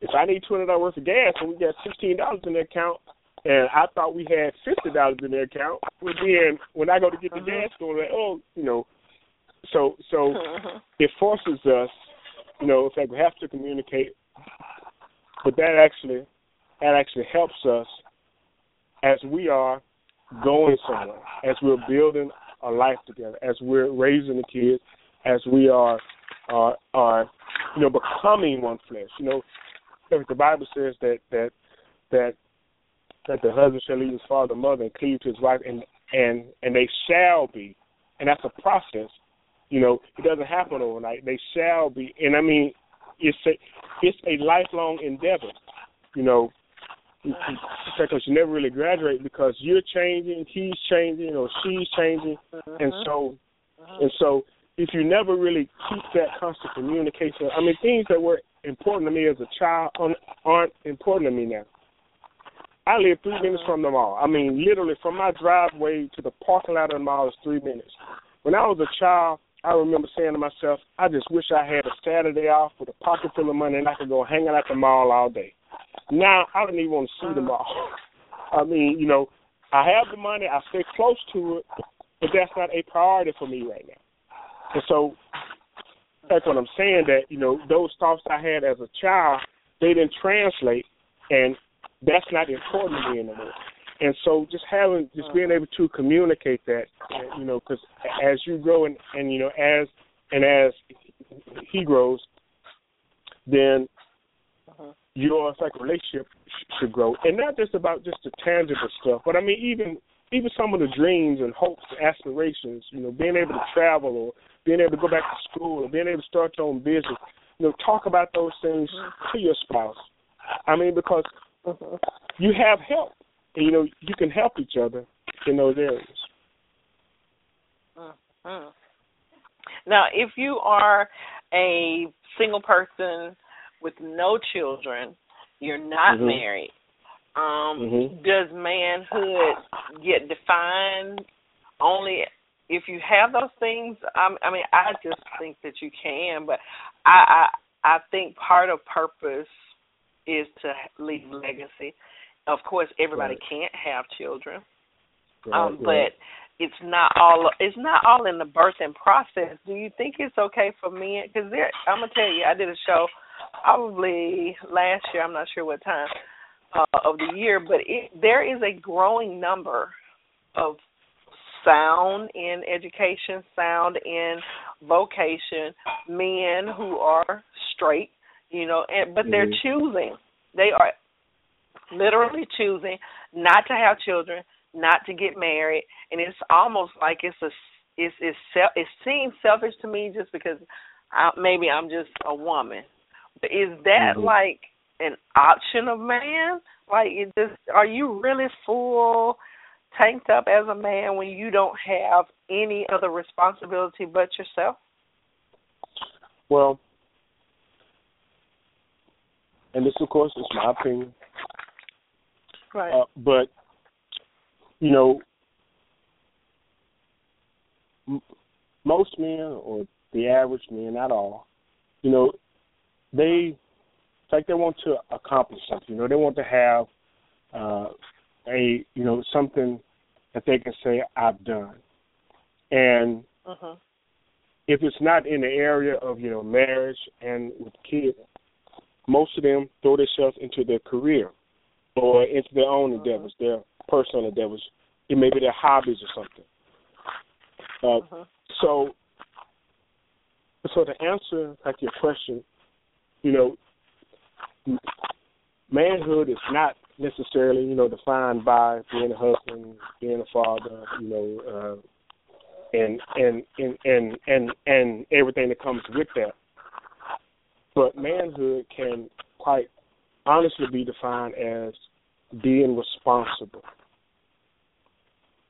if I need twenty dollars worth of gas and we got sixteen dollars in the account, and I thought we had fifty dollars in the account, but then when I go to get the uh-huh. gas, going like, oh, you know, so so uh-huh. it forces us, you know, in fact we have to communicate, but that actually that actually helps us as we are going somewhere, as we're building a life together, as we're raising the kids, as we are are are you know becoming one flesh. You know, the Bible says that that that that the husband shall leave his father and mother and cleave to his wife, and and and they shall be, and that's a process. You know, it doesn't happen overnight. They shall be, and I mean, it's a it's a lifelong endeavor. You know, because you never really graduate because you're changing, he's changing, or she's changing, and uh-huh. so uh-huh. and so if you never really keep that constant communication, I mean, things that were important to me as a child aren't important to me now. I live three minutes from the mall. I mean, literally from my driveway to the parking lot of the mall is three minutes. When I was a child, I remember saying to myself, I just wish I had a Saturday off with a pocket full of money and I could go hanging out at the mall all day. Now I don't even want to see the uh-huh. mall. I mean, you know, I have the money, I stay close to it, but that's not a priority for me right now. And so that's what I'm saying. That you know those thoughts I had as a child, they didn't translate, and that's not important to me anymore. And so just having, just being able to communicate that, you know, because as you grow and and you know as and as he grows, then uh-huh. your like relationship should grow, and not just about just the tangible stuff, but I mean even even some of the dreams and hopes, aspirations, you know, being able to travel or being able to go back to school or being able to start your own business, you know, talk about those things to your spouse. I mean, because you have help, and you know, you can help each other in those areas. Mm-hmm. Now, if you are a single person with no children, you're not mm-hmm. married, um, mm-hmm. Does manhood get defined only if you have those things? I, I mean, I just think that you can, but I, I I think part of purpose is to leave legacy. Of course, everybody right. can't have children, right, um, right. but it's not all it's not all in the birthing process. Do you think it's okay for men? Because I'm gonna tell you, I did a show probably last year. I'm not sure what time uh, of the year, but it, there is a growing number of sound in education, sound in vocation, men who are straight, you know, and but they're mm-hmm. choosing. They are literally choosing not to have children, not to get married, and it's almost like it's a it's it's self, it seems selfish to me just because I, maybe I'm just a woman. But is that mm-hmm. like an option of man? Like, it just are you really full tanked up as a man when you don't have any other responsibility but yourself? Well, and this, of course, is my opinion. Right. Uh, but you know, m- most men, or the average men, not all, you know, they it's like they want to accomplish something. You know, they want to have uh, a you know something that they can say I've done, and uh-huh. if it's not in the area of you know marriage and with kids, most of them throw themselves into their career or into their own uh-huh. endeavors, their personal endeavors. It may be their hobbies or something. Uh, uh-huh. So, so to answer like your question, you know, manhood is not necessarily, you know, defined by being a husband, being a father, you know, uh, and, and and and and and everything that comes with that. But manhood can quite honestly be defined as being responsible.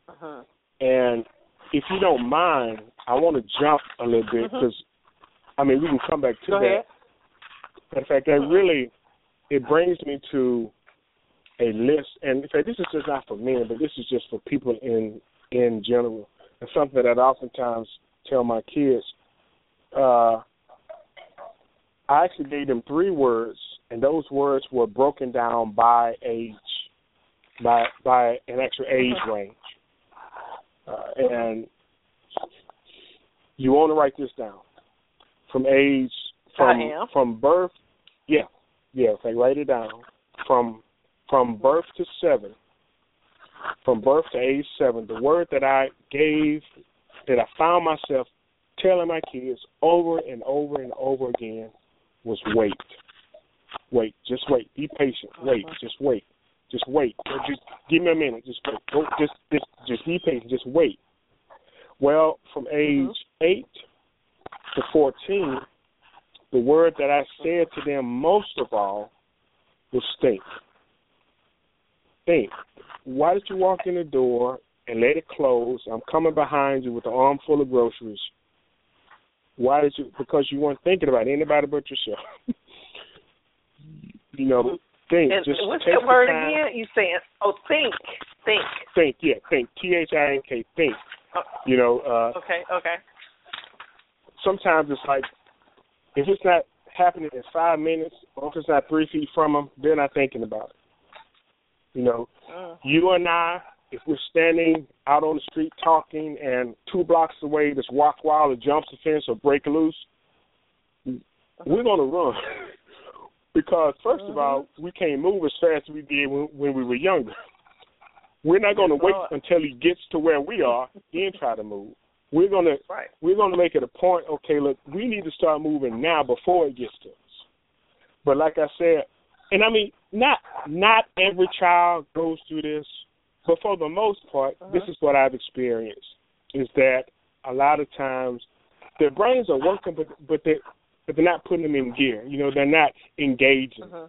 Uh-huh. And if you don't mind, I want to jump a little bit because, uh-huh. I mean, we can come back to Go that. Ahead. In fact, that really it brings me to a list, and fact, this is just not for men, but this is just for people in in general. And something that I oftentimes tell my kids. Uh, I actually gave them three words, and those words were broken down by age, by by an actual age range. Uh, and you want to write this down from age from from birth. Yeah, yeah. Okay, write it down from from birth to seven. From birth to age seven, the word that I gave, that I found myself telling my kids over and over and over again was wait. Wait, just wait. Be patient. Wait, just wait. Just wait. Just give me a minute. Just wait. Don't, just just just be patient. Just wait. Well, from age mm-hmm. eight to fourteen, the word that I said to them most of all was think. Think. Why did you walk in the door and let it close? I'm coming behind you with an armful of groceries. Why did you? Because you weren't thinking about anybody but yourself. you know, think. And just what's take the word time. again? You saying? Oh, think, think. Think. Yeah, think. T H I N K. Think. Oh. You know. uh Okay. Okay. Sometimes it's like if it's not happening in five minutes, or if it's not three feet from them, they're not thinking about it. You know, uh. you and I if we're standing out on the street talking and two blocks away this walk wild or jumps the fence or break loose, we're going to run. because 1st mm-hmm. of all, we can't move as fast as we did when, when we were younger. We're not going to wait until he gets to where we are, then try to move. We're going to right. we're to make it a point. Okay, look, we need to start moving now before it gets to us. But like I said, and I mean, not not every child goes through this but for the most part, uh-huh. this is what I've experienced: is that a lot of times their brains are working, but but they but they're not putting them in gear. You know, they're not engaging. Uh-huh.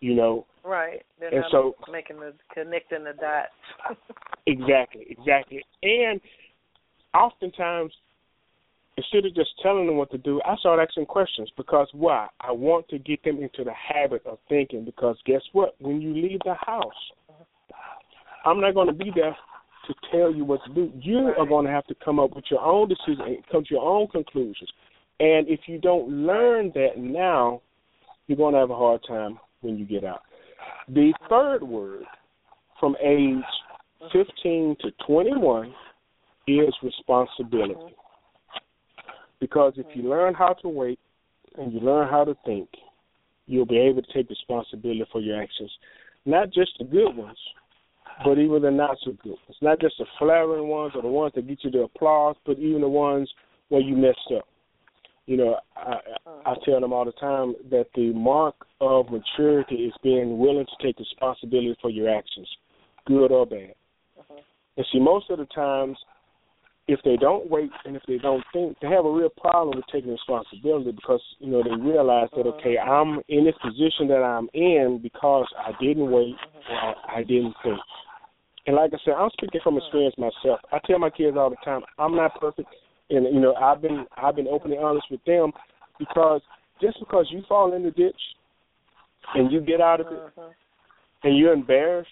You know. Right. They're and not so making the connecting the dots. exactly, exactly. And oftentimes instead of just telling them what to do, I start asking questions because why? I want to get them into the habit of thinking because guess what? When you leave the house, I'm not going to be there to tell you what to do. You are going to have to come up with your own decision and come to your own conclusions. And if you don't learn that now, you're going to have a hard time when you get out. The third word from age 15 to 21 is responsibility. Mm-hmm. Because if you learn how to wait and you learn how to think, you'll be able to take responsibility for your actions. Not just the good ones, but even the not so good. It's not just the flattering ones or the ones that get you the applause, but even the ones where you messed up. You know, I, I tell them all the time that the mark of maturity is being willing to take responsibility for your actions, good or bad. Uh-huh. And see, most of the times, if they don't wait and if they don't think, they have a real problem with taking responsibility because you know they realize that okay, I'm in this position that I'm in because I didn't wait or I didn't think. And like I said, I'm speaking from experience myself. I tell my kids all the time, I'm not perfect, and you know, I've been I've been open and honest with them because just because you fall in the ditch and you get out of it uh-huh. and you're embarrassed,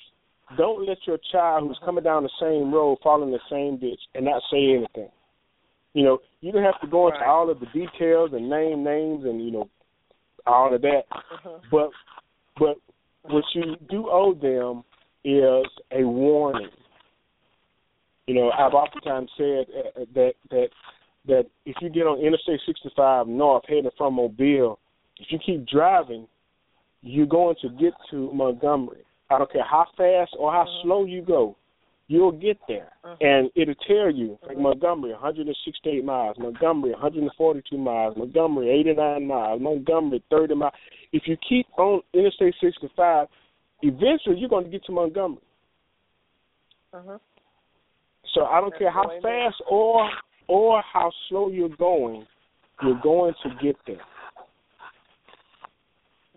don't let your child who's coming down the same road fall in the same ditch and not say anything. You know, you don't have to go into right. all of the details and name names and you know all of that, uh-huh. but but what you do owe them is a warning. You know, I've oftentimes said uh, that that that if you get on Interstate 65 North heading from Mobile, if you keep driving, you're going to get to Montgomery. I don't care how fast or how uh-huh. slow you go, you'll get there, uh-huh. and it'll tell you like Montgomery 168 miles, Montgomery 142 miles, Montgomery 89 miles, Montgomery 30 miles. If you keep on Interstate 65 eventually you're going to get to Montgomery. Uh-huh. So I don't That's care how fast or or how slow you're going, you're going to get there.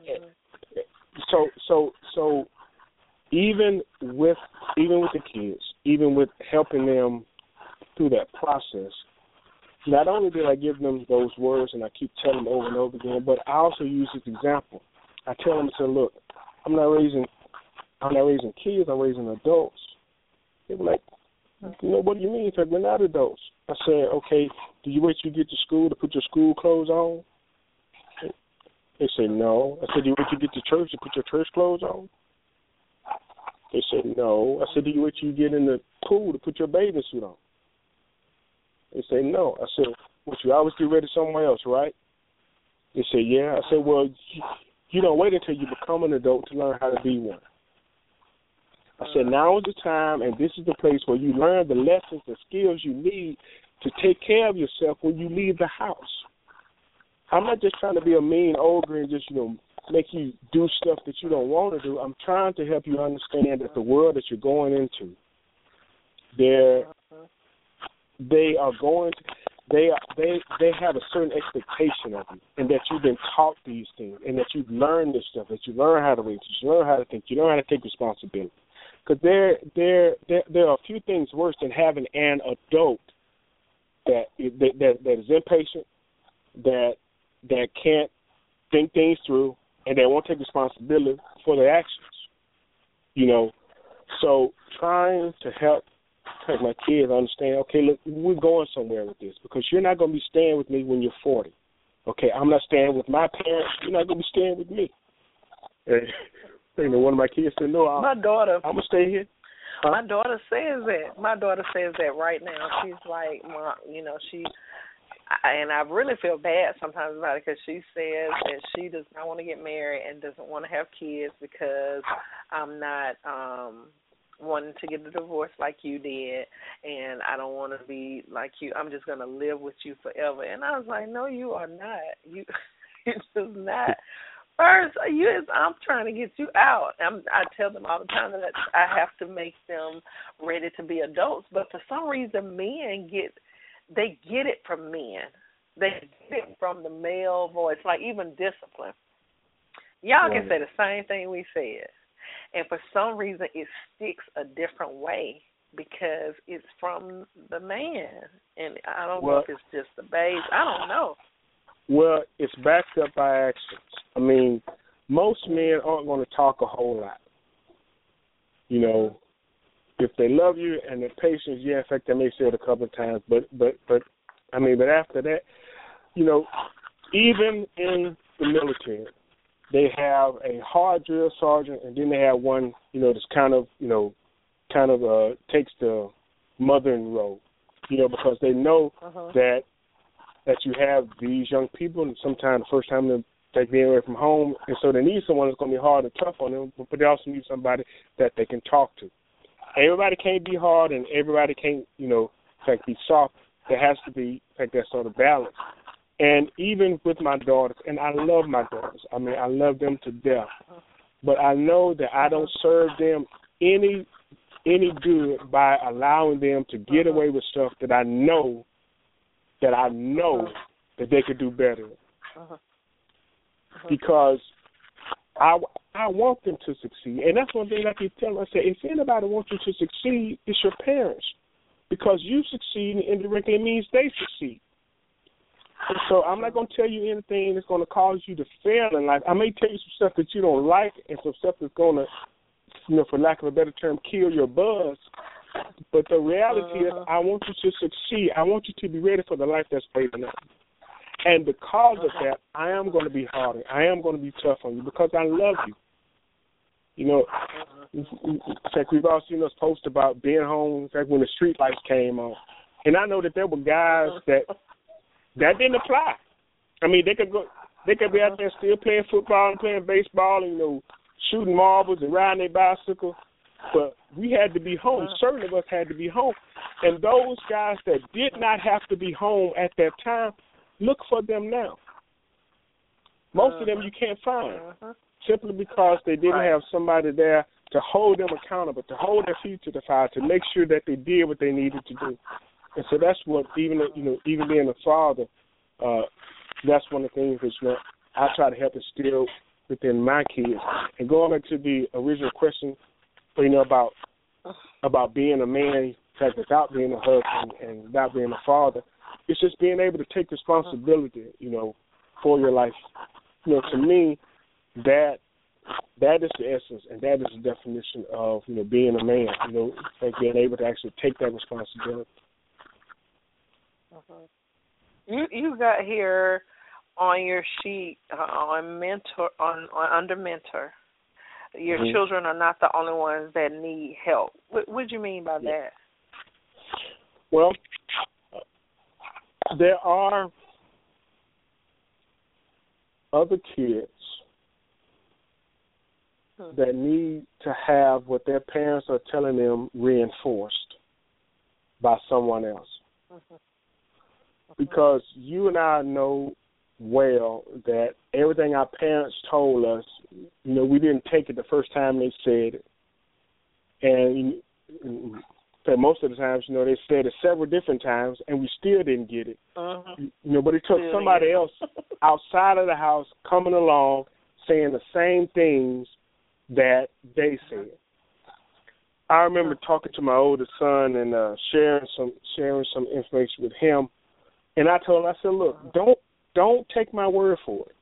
Mm-hmm. So so so even with even with the kids, even with helping them through that process, not only did I give them those words and I keep telling them over and over again, but I also use this example. I tell them, say, look, I'm not raising, I'm not raising kids. I'm raising adults. They were like, you know, what do you mean? It's like we're not adults. I said, okay, do you wait till you get to school to put your school clothes on? They say no. I said, do you wait till you get to church to put your church clothes on? They said no. I said, do you till you get in the pool to put your bathing suit on? They say no. I said, well, you always get ready somewhere else, right? They say yeah. I said, well, you, you don't wait until you become an adult to learn how to be one. I said, now is the time, and this is the place where you learn the lessons, the skills you need to take care of yourself when you leave the house. I'm not just trying to be a mean ogre and just, you know, make you do stuff that you don't want to do. I'm trying to help you understand that the world that you're going into, they're, they are going to, they are, they they have a certain expectation of you, and that you've been taught these things, and that you've learned this stuff, that you learn how to read, you learn how to think, you learn how to take responsibility. Because there, there, there, there are a few things worse than having an adult that that that, that is impatient, that that can't think things through, and that won't take responsibility for their actions. You know, so trying to help help my kids understand. Okay, look, we're going somewhere with this because you're not going to be staying with me when you're 40. Okay, I'm not staying with my parents. You're not going to be staying with me. And you know, one of my kids said, "No, I'm, my daughter. I'm gonna stay here." Huh? My daughter says that. My daughter says that right now. She's like, "Mom, you know, she." And I really feel bad sometimes about it because she says that she does not want to get married and doesn't want to have kids because I'm not um wanting to get a divorce like you did and I don't want to be like you. I'm just going to live with you forever. And I was like, "No, you are not. You it's just not first you is I'm trying to get you out. I'm I tell them all the time that I have to make them ready to be adults, but for some reason men get they get it from men. They get it from the male voice, like even discipline. Y'all can say the same thing we said. And for some reason it sticks a different way because it's from the man. And I don't well, know if it's just the base. I don't know. Well, it's backed up by actions. I mean, most men aren't going to talk a whole lot. You know, if they love you and they're patient, yeah, in fact, they may say it a couple of times, but but but I mean, but after that, you know, even in the military, they have a hard drill sergeant, and then they have one, you know, that's kind of, you know, kind of uh takes the mothering role, you know, because they know uh-huh. that that you have these young people, and sometimes the first time they take being away from home, and so they need someone that's going to be hard and tough on them, but they also need somebody that they can talk to. Everybody can't be hard, and everybody can't, you know, like be soft. There has to be like that sort of balance. And even with my daughters, and I love my daughters. I mean, I love them to death. But I know that I don't serve them any any good by allowing them to get away with stuff that I know that I know uh-huh. that they could do better. Uh-huh. Uh-huh. Because I I want them to succeed, and that's one thing I keep telling. Them. I say, if anybody wants you to succeed, it's your parents, because you succeed indirectly means they succeed. And so I'm not going to tell you anything that's going to cause you to fail in life. I may tell you some stuff that you don't like, and some stuff that's going to, you know, for lack of a better term, kill your buzz. But the reality uh-huh. is, I want you to succeed. I want you to be ready for the life that's waiting up. And because of that, I am going to be hard. I am going to be tough on you because I love you. You know, in fact, we've all seen those post about being home. In fact, when the street lights came on, and I know that there were guys that that didn't apply. I mean, they could go, they could be out there still playing football and playing baseball, and you know, shooting marbles and riding their bicycle but we had to be home. Certain of us had to be home. And those guys that did not have to be home at that time, look for them now. Most of them uh-huh. you can't find uh-huh. Simply because they didn't right. have somebody there to hold them accountable, to hold their feet to the fire, to make sure that they did what they needed to do. And so that's what even you know, even being a father, uh, that's one of the things that you know I try to help instill within my kids. And going back to the original question you know about about being a man, fact, without being a husband and without being a father. It's just being able to take responsibility, you know, for your life. You know, to me, that that is the essence and that is the definition of you know being a man. You know, like being able to actually take that responsibility. Uh-huh. You you got here on your sheet uh, on mentor on, on under mentor. Your mm-hmm. children are not the only ones that need help. What, what do you mean by that? Well, there are other kids. That need to have what their parents are telling them reinforced by someone else. Mm-hmm. Because you and I know well that everything our parents told us, you know, we didn't take it the first time they said it. And that most of the times, you know, they said it several different times and we still didn't get it. Uh-huh. You know, but it took somebody else outside of the house coming along saying the same things that they said. I remember talking to my oldest son and uh sharing some sharing some information with him and I told him I said, Look, don't don't take my word for it.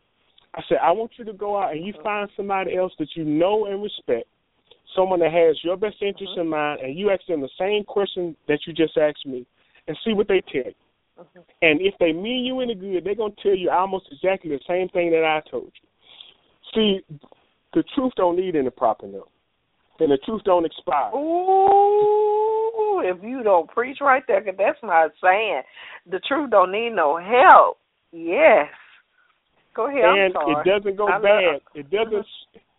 I said, I want you to go out and you find somebody else that you know and respect, someone that has your best interest in mind, and you ask them the same question that you just asked me, and see what they tell you. And if they mean you any good, they're gonna tell you almost exactly the same thing that I told you. See, the truth don't need any propping up, and the truth don't expire. Ooh, if you don't preach right there, cause that's my saying. The truth don't need no help. Yes. Go ahead. And it doesn't go I bad. It doesn't,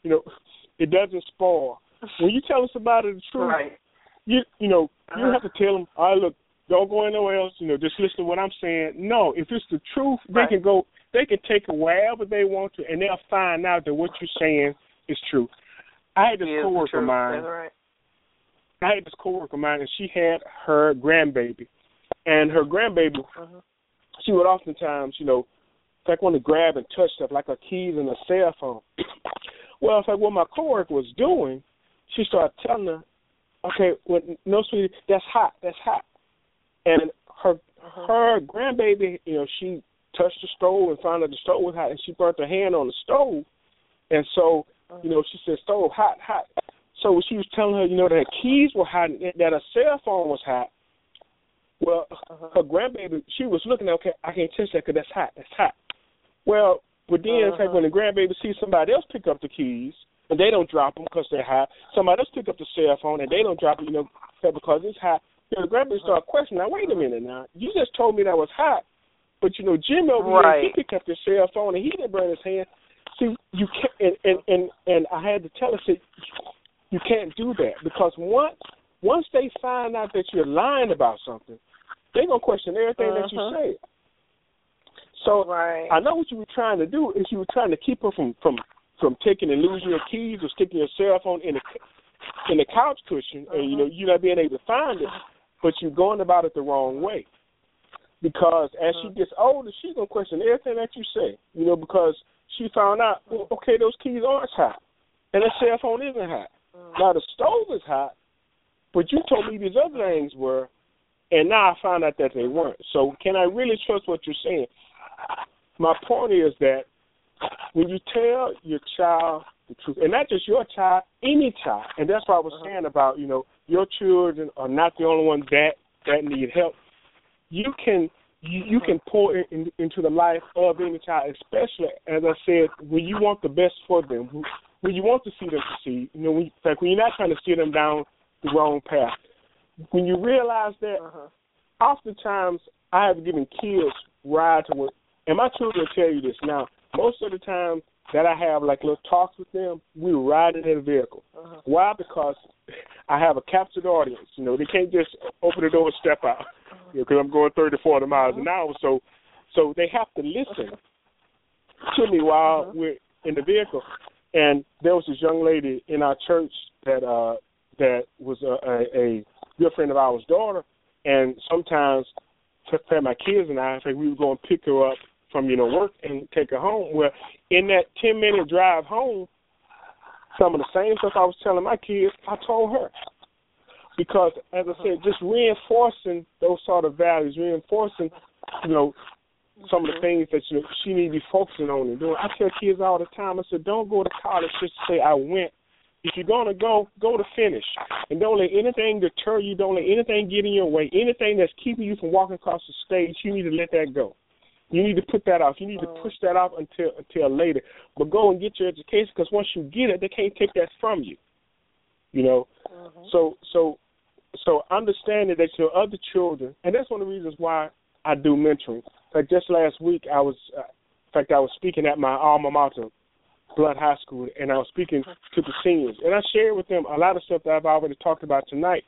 you know, it doesn't spoil. When you tell us somebody the truth, right. you you know uh-huh. you have to tell them, all right, look, don't go anywhere else. You know, just listen to what I'm saying. No, if it's the truth, right. they can go. They can take it wherever they want to, and they'll find out that what you're saying is true. I had this yeah, coworker of mine. Right. I had this coworker of mine, and she had her grandbaby, and her grandbaby uh-huh she would oftentimes, you know, like want to grab and touch stuff like her keys and her cell phone. well, it's like what my coworker was doing. She started telling her, "Okay, well, no, sweetie, that's hot. That's hot." And her uh-huh. her grandbaby, you know, she touched the stove and found out the stove was hot, and she burnt her hand on the stove. And so, uh-huh. you know, she said, "Stove hot, hot." So she was telling her, you know, that her keys were hot, that her cell phone was hot, well, uh-huh. her grandbaby, she was looking at, okay, I can't touch that because that's hot. That's hot. Well, but then uh-huh. it's like when the grandbaby sees somebody else pick up the keys and they don't drop them because they're hot, somebody else pick up the cell phone and they don't drop it, you know, because it's hot. You know, the grandbaby start questioning. Now, wait a minute. Now, you just told me that was hot, but you know, Jim over right. here, he picked up his cell phone and he didn't burn his hand. See, you can't, and and and, and I had to tell her, said, you can't do that because once once they find out that you're lying about something, they're gonna question everything uh-huh. that you say. So right. I know what you were trying to do is you were trying to keep her from from from taking and losing your keys or sticking your cell phone in the in the couch cushion uh-huh. and you know you're not being able to find it, but you're going about it the wrong way. Because as she gets older, she's gonna question everything that you say. You know, because she found out, well, okay, those keys aren't hot, and the cell phone isn't hot. Now the stove is hot, but you told me these other things were, and now I found out that they weren't. So can I really trust what you're saying? My point is that when you tell your child the truth, and not just your child, any child, and that's what I was uh-huh. saying about, you know, your children are not the only ones that that need help. You can you, you can pour in, in, into the life of any child, especially as I said, when you want the best for them, when you want to see them succeed. You know, when, fact, when you're not trying to steer them down the wrong path when you realize that, uh-huh. oftentimes I have given kids ride to work, and my children tell you this now. Most of the time that I have like little talks with them, we ride in a vehicle. Uh-huh. Why? Because I have a captured audience. You know, they can't just open the door and step out. Because you know, I'm going 30, 40 miles an hour, so so they have to listen to me while uh-huh. we're in the vehicle. And there was this young lady in our church that uh that was a, a, a good friend of ours' daughter, and sometimes pay my kids and I, in fact, we would go and pick her up from you know work and take her home. Well, in that ten minute drive home, some of the same stuff I was telling my kids, I told her. because as I said, just reinforcing those sort of values, reinforcing, you know, some of the mm-hmm. things that you know, she need to be focusing on and doing. I tell kids all the time, I said, don't go to college just to say I went. If you're gonna go, go to finish, and don't let anything deter you. Don't let anything get in your way. Anything that's keeping you from walking across the stage, you need to let that go. You need to put that off. You need to push that off until until later. But go and get your education because once you get it, they can't take that from you. You know. Mm-hmm. So so so understanding that your other children, and that's one of the reasons why I do mentoring. Like just last week, I was, uh, in fact, I was speaking at my alma mater, Blood High School, and I was speaking to the seniors, and I shared with them a lot of stuff that I've already talked about tonight,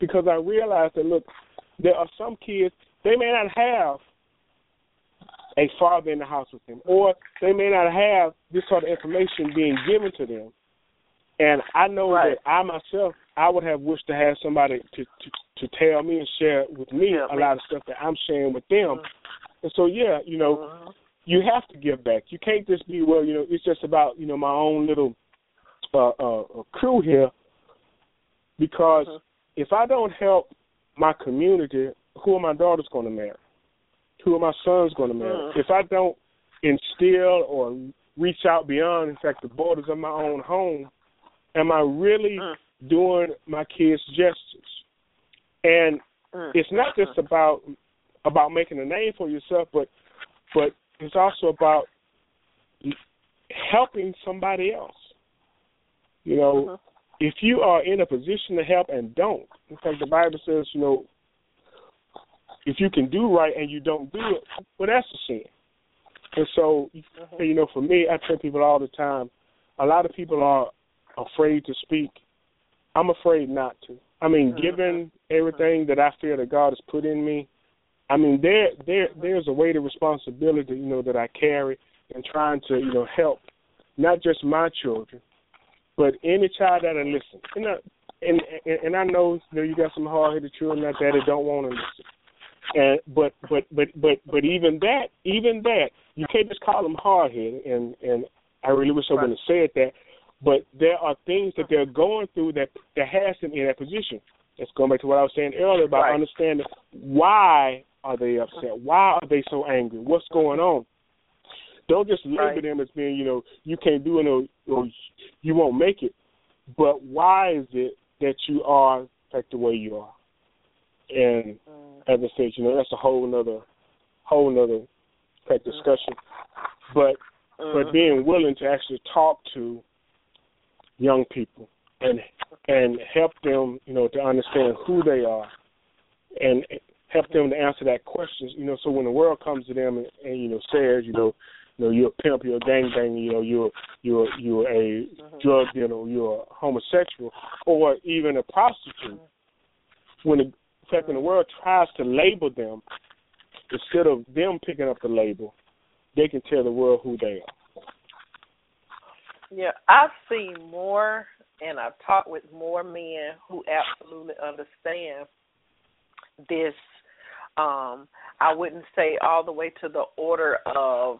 because I realized that look, there are some kids they may not have a father in the house with them, or they may not have this sort of information being given to them. And I know right. that I myself, I would have wished to have somebody to to, to tell me and share with me yeah, a lot of stuff that I'm sharing with them. Mm-hmm. And so, yeah, you know, mm-hmm. you have to give back. You can't just be well, you know, it's just about you know my own little uh, uh, uh crew here. Because mm-hmm. if I don't help my community, who are my daughters going to marry? Who are my sons going to marry? Mm-hmm. If I don't instill or reach out beyond, in fact, the borders of my own home, am I really mm. doing my kids justice? And mm. it's not just about about making a name for yourself, but but it's also about helping somebody else. You know, mm-hmm. if you are in a position to help and don't, in fact, the Bible says, you know, if you can do right and you don't do it, well, that's a sin. And so, mm-hmm. you know, for me, I tell people all the time, a lot of people are afraid to speak. I'm afraid not to. I mean, mm-hmm. given everything that I feel that God has put in me, I mean there there there's a weight of responsibility, you know, that I carry in trying to, you know, help not just my children, but any child that I listen. And I, and and I know you know you got some hard headed children out there that don't want to listen. And but but but but but even that even that you can't just call them hard headed and and I really wish I wouldn't have said that but there are things that they're going through that that has them in that position. It's going back to what I was saying earlier about right. understanding why are they upset? Why are they so angry? What's going on? Don't just label right. them as being, you know, you can't do it or, or you won't make it. But why is it that you are like the way you are? And mm. as I said, you know, that's a whole another whole another like discussion. But mm-hmm. but being willing to actually talk to young people and and help them, you know, to understand who they are and help them to answer that question, you know, so when the world comes to them and, and you know says, you know, you know, you're a pimp, you're a gangbanger, you know, you're you're you're a mm-hmm. drug dealer, you're a homosexual, or even a prostitute. When the in the world tries to label them, instead of them picking up the label, they can tell the world who they are. Yeah, I've seen more and I've talked with more men who absolutely understand this um I wouldn't say all the way to the order of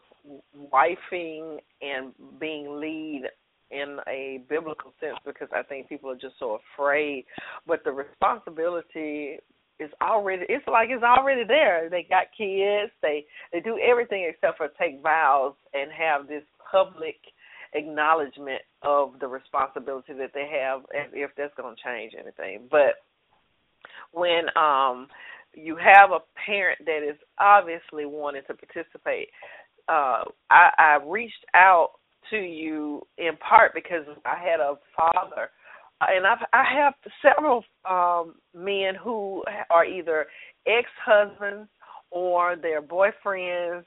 wifing and being lead in a biblical sense because I think people are just so afraid. But the responsibility is already it's like it's already there. They got kids, they they do everything except for take vows and have this public acknowledgement of the responsibility that they have and if that's going to change anything but when um you have a parent that is obviously wanting to participate uh i i reached out to you in part because i had a father and I've, I have several um, men who are either ex-husbands or their boyfriends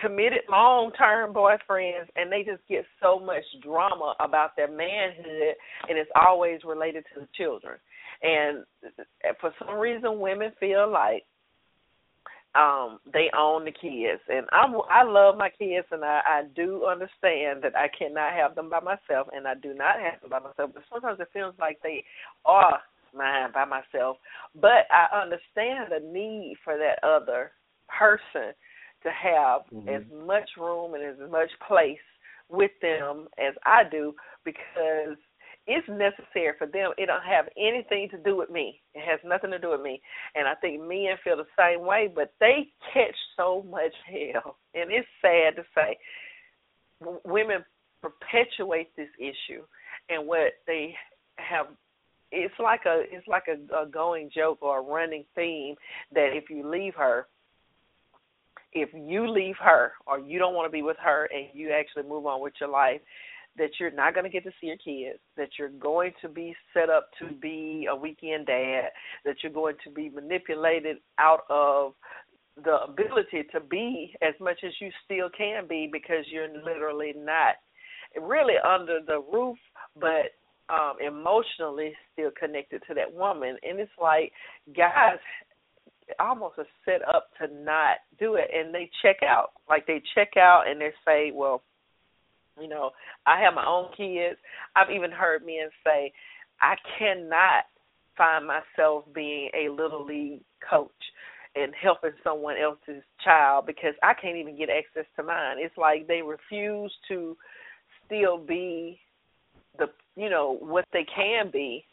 committed long term boyfriends and they just get so much drama about their manhood and it's always related to the children. And for some reason women feel like um they own the kids. And i'm i love my kids and i i do understand that i cannot have them by myself and i do not have them by myself. But sometimes it feels like they are mine by myself. But i understand the need for that other person to have mm-hmm. as much room and as much place with them as I do because it's necessary for them. It don't have anything to do with me. It has nothing to do with me. And I think men feel the same way, but they catch so much hell. And it's sad to say, women perpetuate this issue, and what they have. It's like a it's like a, a going joke or a running theme that if you leave her, if you leave her or you don't want to be with her and you actually move on with your life, that you're not going to get to see your kids, that you're going to be set up to be a weekend dad, that you're going to be manipulated out of the ability to be as much as you still can be because you're literally not really under the roof, but um emotionally still connected to that woman. And it's like guys almost are set up to not do it and they check out. Like they check out and they say, Well, you know, I have my own kids. I've even heard men say, I cannot find myself being a little league coach and helping someone else's child because I can't even get access to mine. It's like they refuse to still be the you know what they can be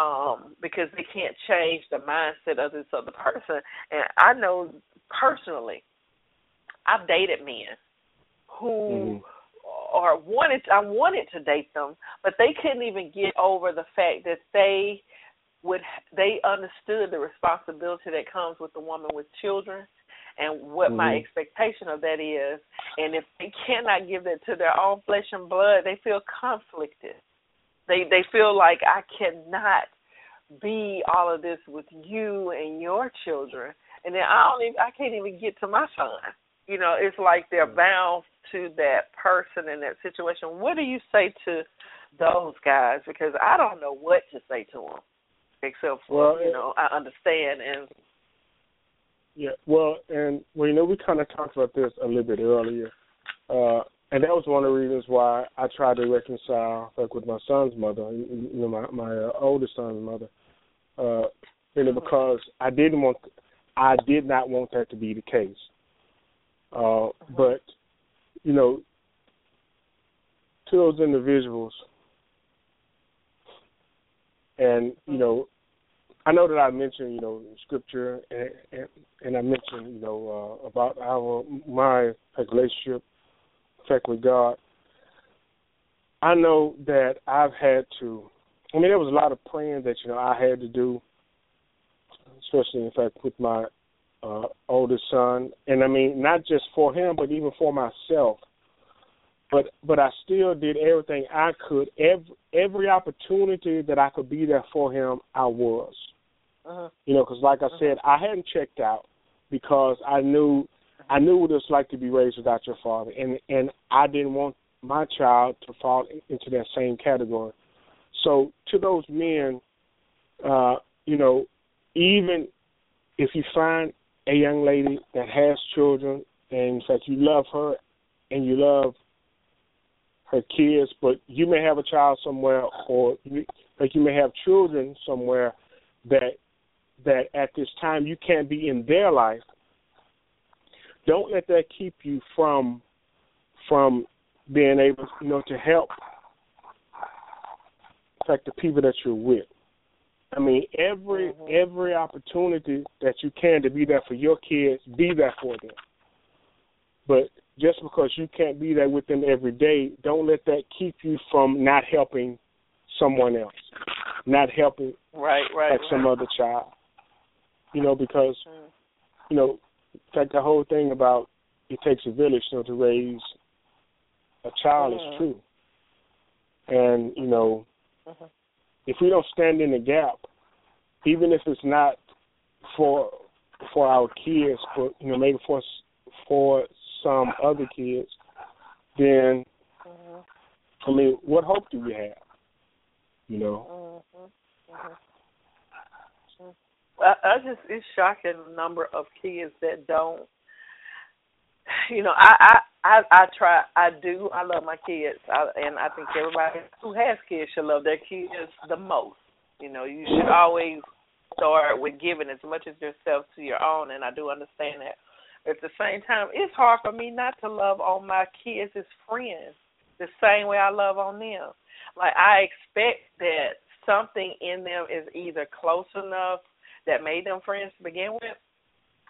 um because they can't change the mindset of this other person and I know personally I've dated men who mm-hmm or wanted I wanted to date them, but they couldn't even get over the fact that they would they understood the responsibility that comes with a woman with children and what mm-hmm. my expectation of that is and if they cannot give that to their own flesh and blood they feel conflicted they they feel like i cannot be all of this with you and your children and then i don't even i can't even get to my son you know it's like they're mm-hmm. bound to that person in that situation, what do you say to those guys? Because I don't know what to say to them, except for well, you know I understand and. Yeah, well, and well, you know, we kind of talked about this a little bit earlier, uh, and that was one of the reasons why I tried to reconcile, like, with my son's mother, you know, my my uh, oldest son's mother, uh, you know, because I didn't want, I did not want that to be the case. Uh. But you know, to those individuals, and you know, I know that I mentioned you know scripture, and and, and I mentioned you know uh, about our my relationship, fact with God. I know that I've had to. I mean, there was a lot of praying that you know I had to do, especially in fact with my uh, oldest son, and I mean not just for him, but even for myself. But but I still did everything I could. Every every opportunity that I could be there for him, I was. Uh-huh. You know, because like I uh-huh. said, I hadn't checked out because I knew I knew what it's like to be raised without your father, and and I didn't want my child to fall into that same category. So to those men, uh, you know, even if you find a young lady that has children, and that you love her and you love her kids, but you may have a child somewhere, or you, like you may have children somewhere that that at this time you can't be in their life. Don't let that keep you from from being able, you know, to help. Fact, the people that you're with. I mean, every mm-hmm. every opportunity that you can to be there for your kids, be there for them. But just because you can't be there with them every day, don't let that keep you from not helping someone else, not helping right, right, like right. some other child. You know, because mm. you know, like the whole thing about it takes a village, you know, to raise a child mm. is mm-hmm. true. And you know, mm-hmm if we don't stand in the gap, even if it's not for for our kids, but you know maybe for for some other kids, then mm-hmm. I mean, what hope do we have? You know. Mm-hmm. Mm-hmm. I, I just it's shocking the number of kids that don't. You know, I I I I try. I do. I love my kids, I, and I think everybody who has kids should love their kids the most. You know, you should always start with giving as much as yourself to your own, and I do understand that. At the same time, it's hard for me not to love on my kids as friends the same way I love on them. Like I expect that something in them is either close enough that made them friends to begin with,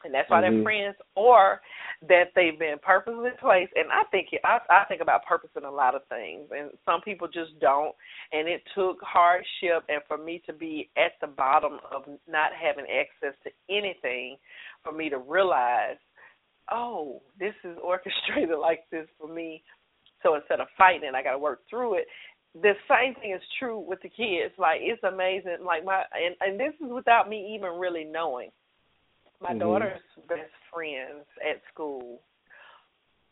and that's why mm-hmm. they're friends, or that they've been purposely placed. And I think I, I think about purpose in a lot of things, and some people just don't. And it took hardship, and for me to be at the bottom of not having access to anything, for me to realize, oh, this is orchestrated like this for me. So instead of fighting, I got to work through it the same thing is true with the kids. Like it's amazing. Like my and and this is without me even really knowing. My mm-hmm. daughter's best friends at school.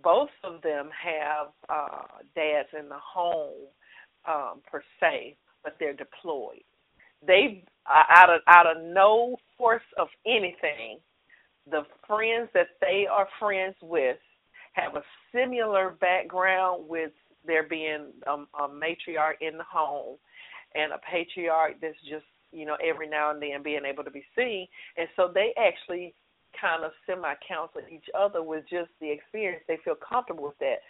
Both of them have uh dads in the home um per se, but they're deployed. They out of out of no force of anything, the friends that they are friends with have a similar background with there being um, a matriarch in the home and a patriarch that's just you know every now and then being able to be seen. And so they actually kind of semi counsel each other with just the experience. They feel comfortable with that.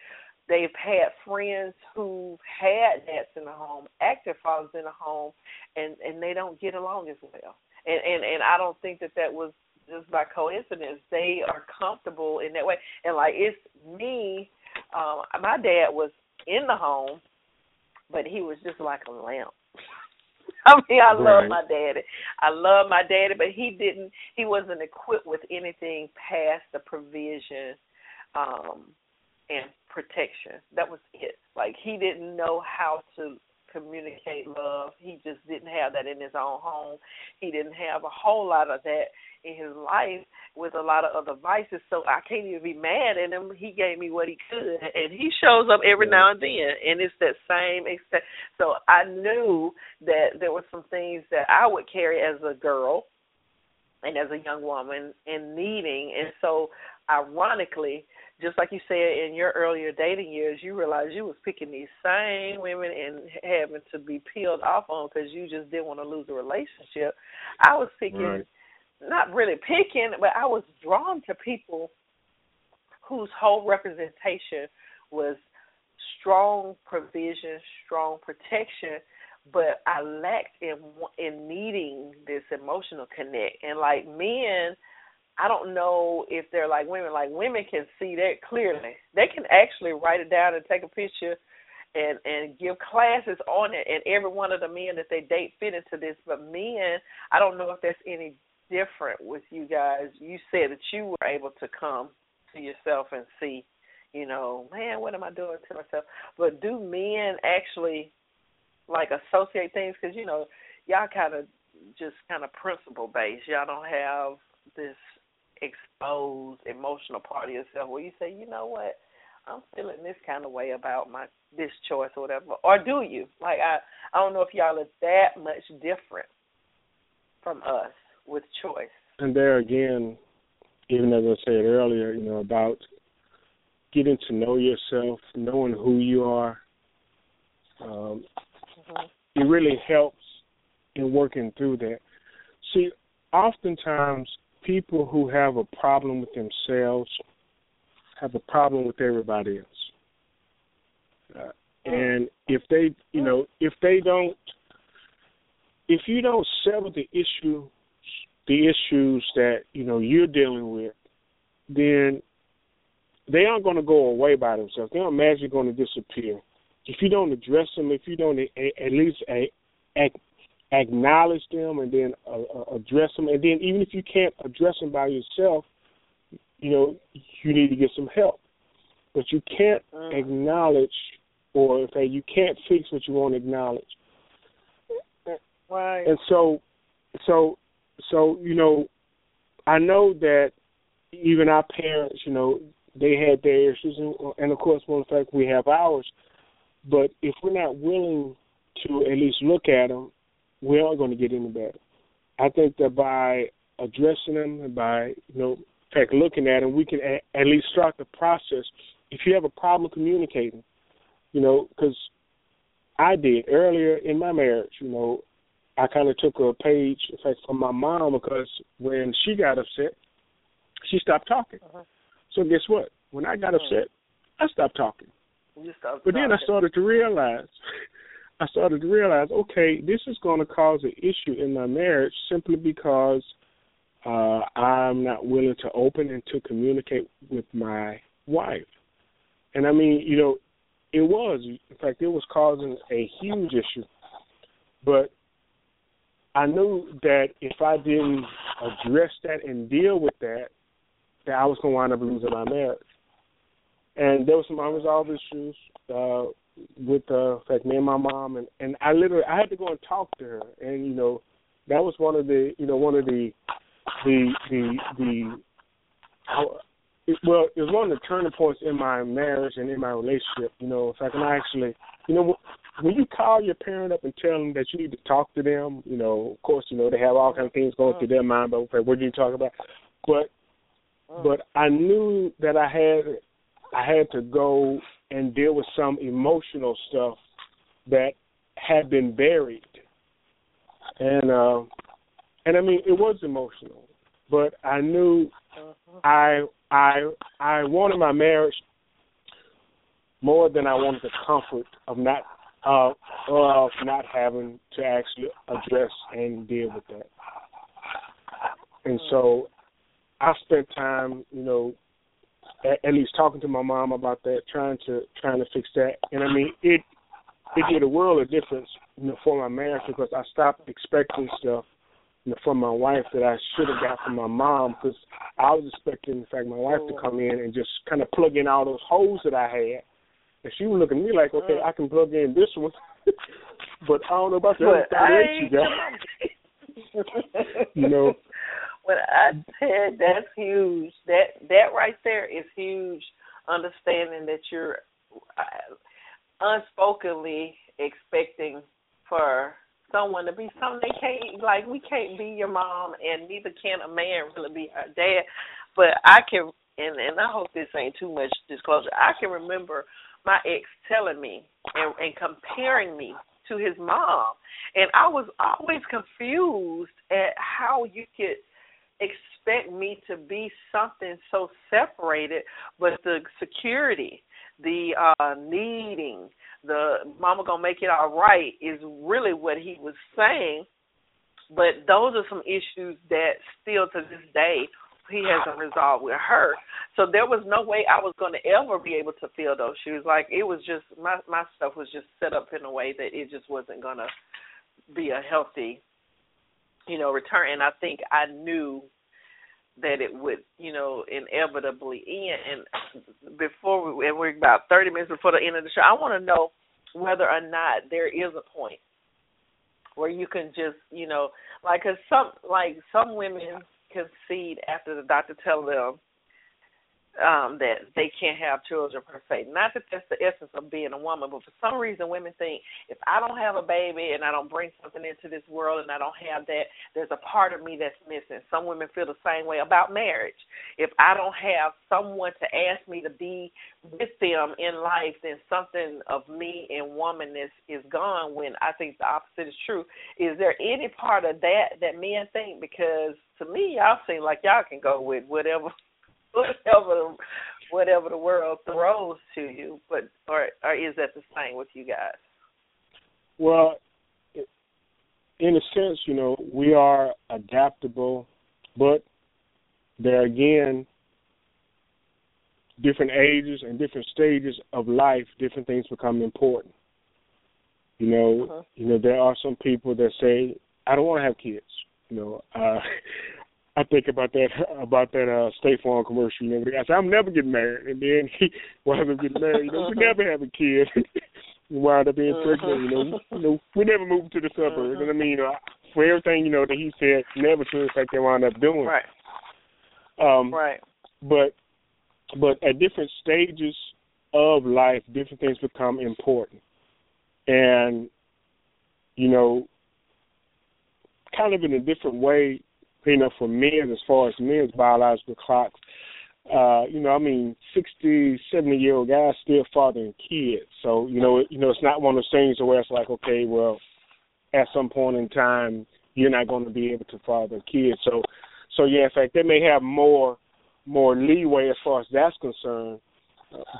They've had friends who've had dads in the home active fathers in the home and and they don't get along as well. And and and i don't think that that was just by coincidence. They are comfortable in that way. And like it's me um my dad was in the home, but he was just like a lamp. I mean, I right. love my daddy. I love my daddy, but he didn't. He wasn't equipped with anything past the provision um and protection. That was it. Like he didn't know how to communicate love. He just didn't have that in his own home. He didn't have a whole lot of that in his life with a lot of other vices. So I can't even be mad at him. He gave me what he could, and he shows up every now and then, and it's that same extent. So I knew that there were some things that I would carry as a girl and as a young woman in needing, and so ironically just like you said in your earlier dating years, you realized you was picking these same women and having to be peeled off on because you just didn't want to lose a relationship. I was picking, right. not really picking, but I was drawn to people whose whole representation was strong provision, strong protection, but I lacked in in needing this emotional connect. And like men I don't know if they're like women. Like women can see that clearly. They can actually write it down and take a picture and and give classes on it and every one of the men that they date fit into this. But men, I don't know if that's any different with you guys. You said that you were able to come to yourself and see, you know, man, what am I doing to myself? But do men actually like associate things? Because you know, y'all kind of just kind of principle based. Y'all don't have this exposed emotional part of yourself where you say, you know what, I'm feeling this kind of way about my this choice or whatever, or do you? Like I, I don't know if y'all are that much different from us with choice. And there again, even as I said earlier, you know about getting to know yourself, knowing who you are. Um, mm-hmm. It really helps in working through that. See, oftentimes people who have a problem with themselves have a problem with everybody else. Uh, and if they, you know, if they don't, if you don't settle the issue, the issues that you know you're dealing with, then they aren't going to go away by themselves. They're not magically going to disappear. If you don't address them, if you don't at least acknowledge them and then uh, uh, address them. And then even if you can't address them by yourself, you know you need to get some help. But you can't mm. acknowledge, or say you can't fix what you won't acknowledge. Right. And so, so, so you know, I know that even our parents, you know, they had their issues, and, and of course, one in fact we have ours. But if we're not willing to at least look at them we are going to get any better. I think that by addressing them and by you know, in fact, looking at them, we can a- at least start the process. If you have a problem communicating, you know, because I did earlier in my marriage, you know, I kind of took a page, in fact, from my mom because when she got upset, she stopped talking. Uh-huh. So guess what? When I got uh-huh. upset, I stopped talking. Stopped but talking. then I started to realize I started to realize, okay, this is going to cause an issue in my marriage simply because uh, I'm not willing to open and to communicate with my wife. And I mean, you know, it was. In fact, it was causing a huge issue. But I knew that if I didn't address that and deal with that, that I was going to wind up losing my marriage. And there were some unresolved issues uh, with, uh, fact, me and my mom, and and I literally I had to go and talk to her, and you know, that was one of the you know one of the the the the it, well, it was one of the turning points in my marriage and in my relationship. You know, if I can actually, you know, when you call your parent up and tell them that you need to talk to them, you know, of course, you know they have all kinds of things going through their mind. But okay, what do you talk about? But but I knew that I had I had to go and deal with some emotional stuff that had been buried, and uh, and I mean it was emotional, but I knew. I I I wanted my marriage more than I wanted the comfort of not uh of not having to actually address and deal with that. And so I spent time, you know, at, at least talking to my mom about that, trying to trying to fix that. And I mean, it it did a world of difference, you know, for my marriage because I stopped expecting stuff you know, from my wife that I should have got from my mom because I was expecting, in fact, my wife to come in and just kind of plug in all those holes that I had. And she was looking at me like, okay, I can plug in this one, but I don't know about the other you got. you know. What I said, that's huge. That that right there is huge. Understanding that you're uh, unspokenly expecting for someone to be something they can't like we can't be your mom and neither can a man really be our dad but i can and and i hope this ain't too much disclosure i can remember my ex telling me and, and comparing me to his mom and i was always confused at how you could expect me to be something so separated but the security the uh needing the mama gonna make it all right is really what he was saying. But those are some issues that still to this day he hasn't resolved with her. So there was no way I was going to ever be able to fill those shoes. Like it was just my my stuff was just set up in a way that it just wasn't going to be a healthy, you know, return. And I think I knew that it would, you know, inevitably end. And before we, and we're about 30 minutes before the end of the show, I want to know whether or not there is a point where you can just, you know, like cause some like some women concede after the doctor tell them um that they can't have children per se. Not that that's the essence of being a woman, but for some reason women think if I don't have a baby and I don't bring something into this world and I don't have that, there's a part of me that's missing. Some women feel the same way about marriage. If I don't have someone to ask me to be with them in life, then something of me and womanness is gone when I think the opposite is true. Is there any part of that that men think? Because to me y'all seem like y'all can go with whatever whatever whatever the world throws to you. But or or is that the same with you guys? Well, in a sense, you know, we are adaptable, but there again, different ages and different stages of life, different things become important. You know, uh-huh. you know, there are some people that say, "I don't want to have kids." You know, uh, I think about that about that uh State Farm commercial. You know, the guy said, "I'm never getting married," and then he wound up getting married. You know, we never have a kid. we wound up being pregnant. You know, you know, we never moved to the suburbs. And I mean, you know, for everything you know that he said, never to the fact they wound up doing. Right. Um, right. But but at different stages of life, different things become important, and you know, kind of in a different way you know, for men, as far as men's biological clocks, uh, you know, I mean, sixty, seventy year old guys still fathering kids. So, you know, you know, it's not one of those things where it's like, okay, well, at some point in time, you're not going to be able to father kids. So, so yeah, in fact, they may have more, more leeway as far as that's concerned.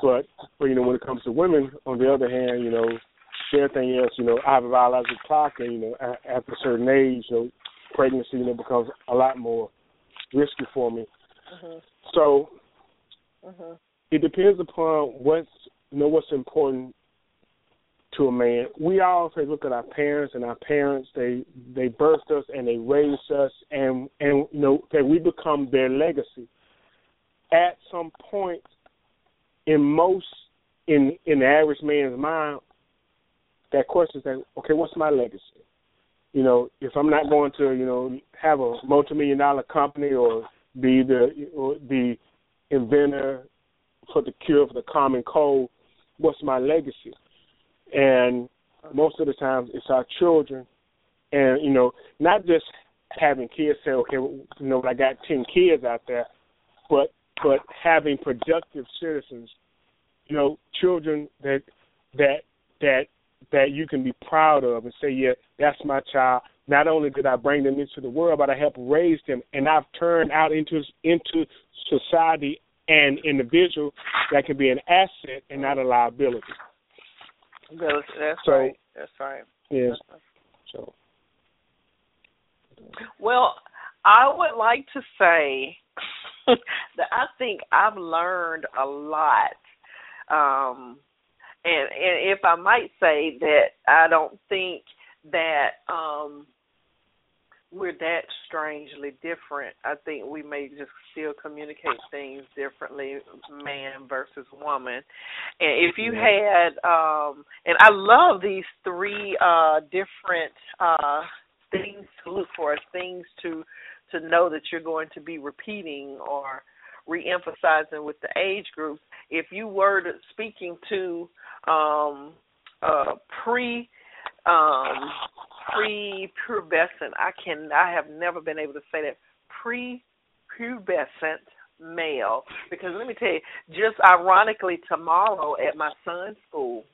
But, but you know, when it comes to women, on the other hand, you know, everything else, you know, I have a biological clock, and you know, after a certain age, you know, pregnancy, you know, becomes a lot more risky for me. Mm-hmm. So mm-hmm. it depends upon what's you know what's important to a man. We always look at our parents and our parents. They they birthed us and they raised us, and and you know that we become their legacy. At some point, in most in in the average man's mind, that question is that okay, what's my legacy? You know, if I'm not going to you know have a multi-million dollar company or be the or the inventor for the cure for the common cold, what's my legacy? And most of the times it's our children, and you know, not just having kids say, okay, you know, I got ten kids out there, but but having productive citizens, you know, children that that that that you can be proud of and say, yeah, that's my child. Not only did I bring them into the world, but I helped raise them, and I've turned out into into society an individual that can be an asset and not a liability. That's so, right. That's right. Yes. So. Well, I would like to say that I think I've learned a lot. Um and and if I might say that I don't think that um we're that strangely different. I think we may just still communicate things differently, man versus woman. And if you had, um, and I love these three uh, different uh, things to look for, things to to know that you're going to be repeating or re-emphasizing with the age groups. If you were to, speaking to um, uh, pre um, pre-pubescent. I can I have never been able to say that pre-pubescent male because let me tell you, just ironically, tomorrow at my son's school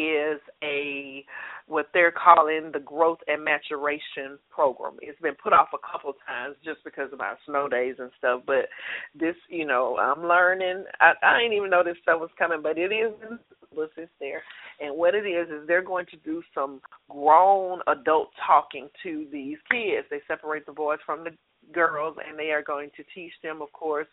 is a what they're calling the growth and maturation program. It's been put off a couple of times just because of our snow days and stuff. But this, you know, I'm learning. I, I didn't even know this stuff was coming, but it is in it's there. And what it is is they're going to do some grown adult talking to these kids. They separate the boys from the girls, and they are going to teach them, of course,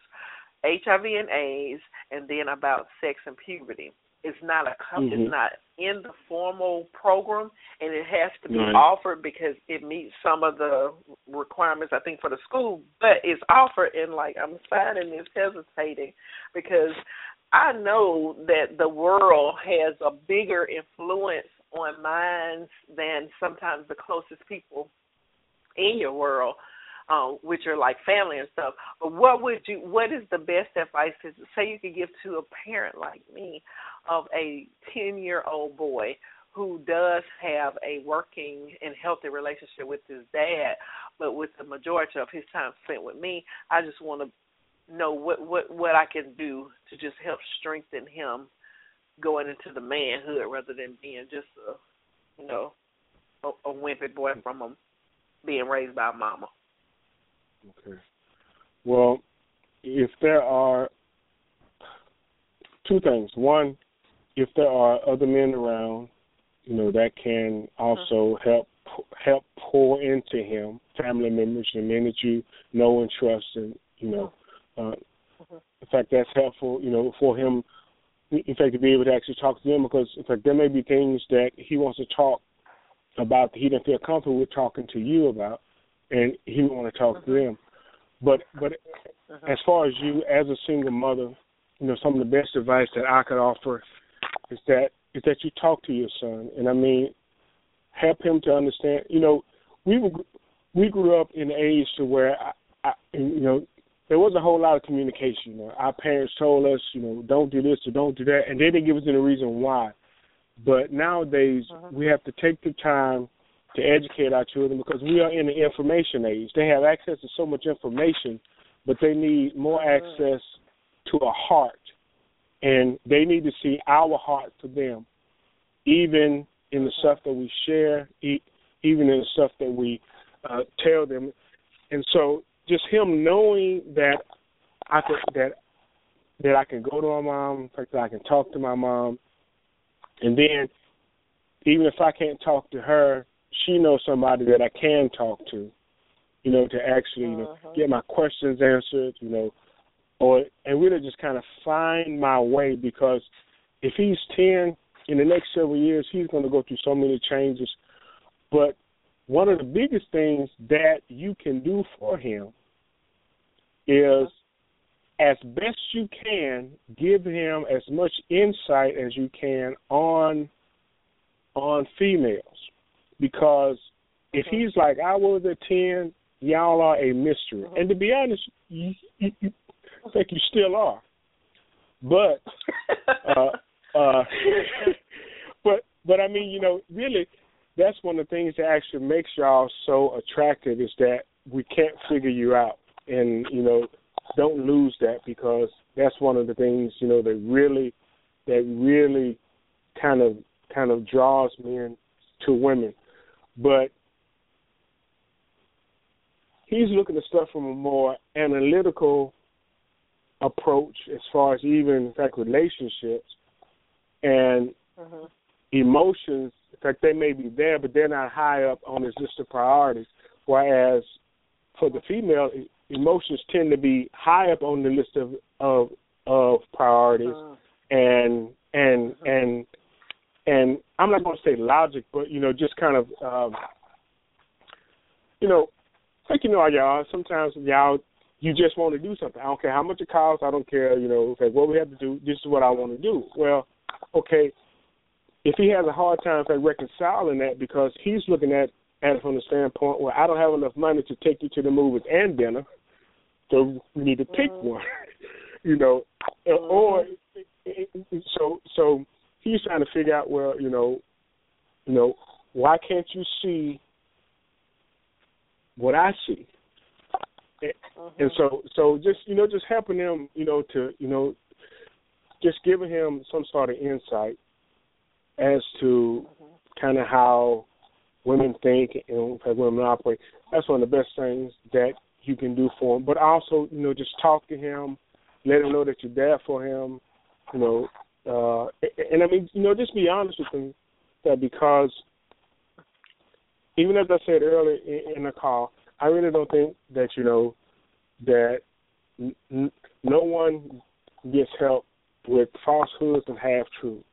HIV and AIDS, and then about sex and puberty. It's not a mm-hmm. it's not in the formal program, and it has to be right. offered because it meets some of the requirements I think for the school. But it's offered, and like I'm signing this hesitating because I know that the world has a bigger influence on minds than sometimes the closest people in your world, uh, which are like family and stuff. But what would you? What is the best advice to say you could give to a parent like me of a ten-year-old boy who does have a working and healthy relationship with his dad, but with the majority of his time spent with me, I just want to know what what what I can do to just help strengthen him going into the manhood rather than being just a you know a, a wimpy boy from a, being raised by mama. Okay. Well, if there are two things. One, if there are other men around, you know, that can also mm-hmm. help help pour into him, family members and men that you know and trust and you know, uh, mm-hmm. in fact, that's helpful, you know, for him, in fact, to be able to actually talk to them because, in fact, there may be things that he wants to talk about that he doesn't feel comfortable with talking to you about, and he would want to talk mm-hmm. to them. But, but mm-hmm. as far as you, as a single mother, you know, some of the best advice that I could offer is that is that you talk to your son, and I mean, help him to understand. You know, we were, we grew up in an age to where I, I, you know, there was a whole lot of communication. You know, our parents told us, you know, don't do this or don't do that, and they didn't give us any reason why. But nowadays, uh-huh. we have to take the time to educate our children because we are in the information age. They have access to so much information, but they need more access to a heart, and they need to see our heart for them, even in the stuff that we share, even in the stuff that we uh, tell them. And so just him knowing that I could that that I can go to my mom, that I can talk to my mom, and then even if I can't talk to her, she knows somebody that I can talk to. You know, to actually you know Uh-huh. get my questions answered. You know, or and really just kind of find my way because if he's ten in the next several years, he's going to go through so many changes. But one of the biggest things that you can do for him is as best you can give him as much insight as you can on on females because if he's like I was at ten, y'all are a mystery. And to be honest, you, you, you I think you still are. But uh uh but but I mean, you know, really that's one of the things that actually makes y'all so attractive is that we can't figure you out. And, you know, don't lose that because that's one of the things, you know, that really that really kind of kind of draws men to women. But he's looking at stuff from a more analytical approach as far as even in fact relationships and Mhm. emotions in fact they may be there but they're not high up on his list of priorities whereas for the female e- emotions tend to be high up on the list of of of priorities Mhm. and and and and I'm not going to say logic, but you know, just kind of, um, you know, like you know, y'all. Sometimes y'all, you just want to do something. I don't care how much it costs. I don't care. You know, okay, what we have to do. This is what I want to do. Well, okay, if he has a hard time like, reconciling that because he's looking at at it from the standpoint where I don't have enough money to take you to the movies and dinner, so we need to pick Mhm. one. you know, or so so he's trying to figure out well, you know, you know, why can't you see what I see? Uh-huh. And so so just you know just helping him you know to you know just giving him some sort of insight as to uh-huh. kind of how women think and how women operate. That's one of the best things that you can do for him. But also, you know, just talk to him, let him know that you're there for him. You know, uh, and, I mean, you know, just be honest with him that because even as I said earlier in, the call, I really don't think that you know that n- n- no one gets help with falsehoods and half truths.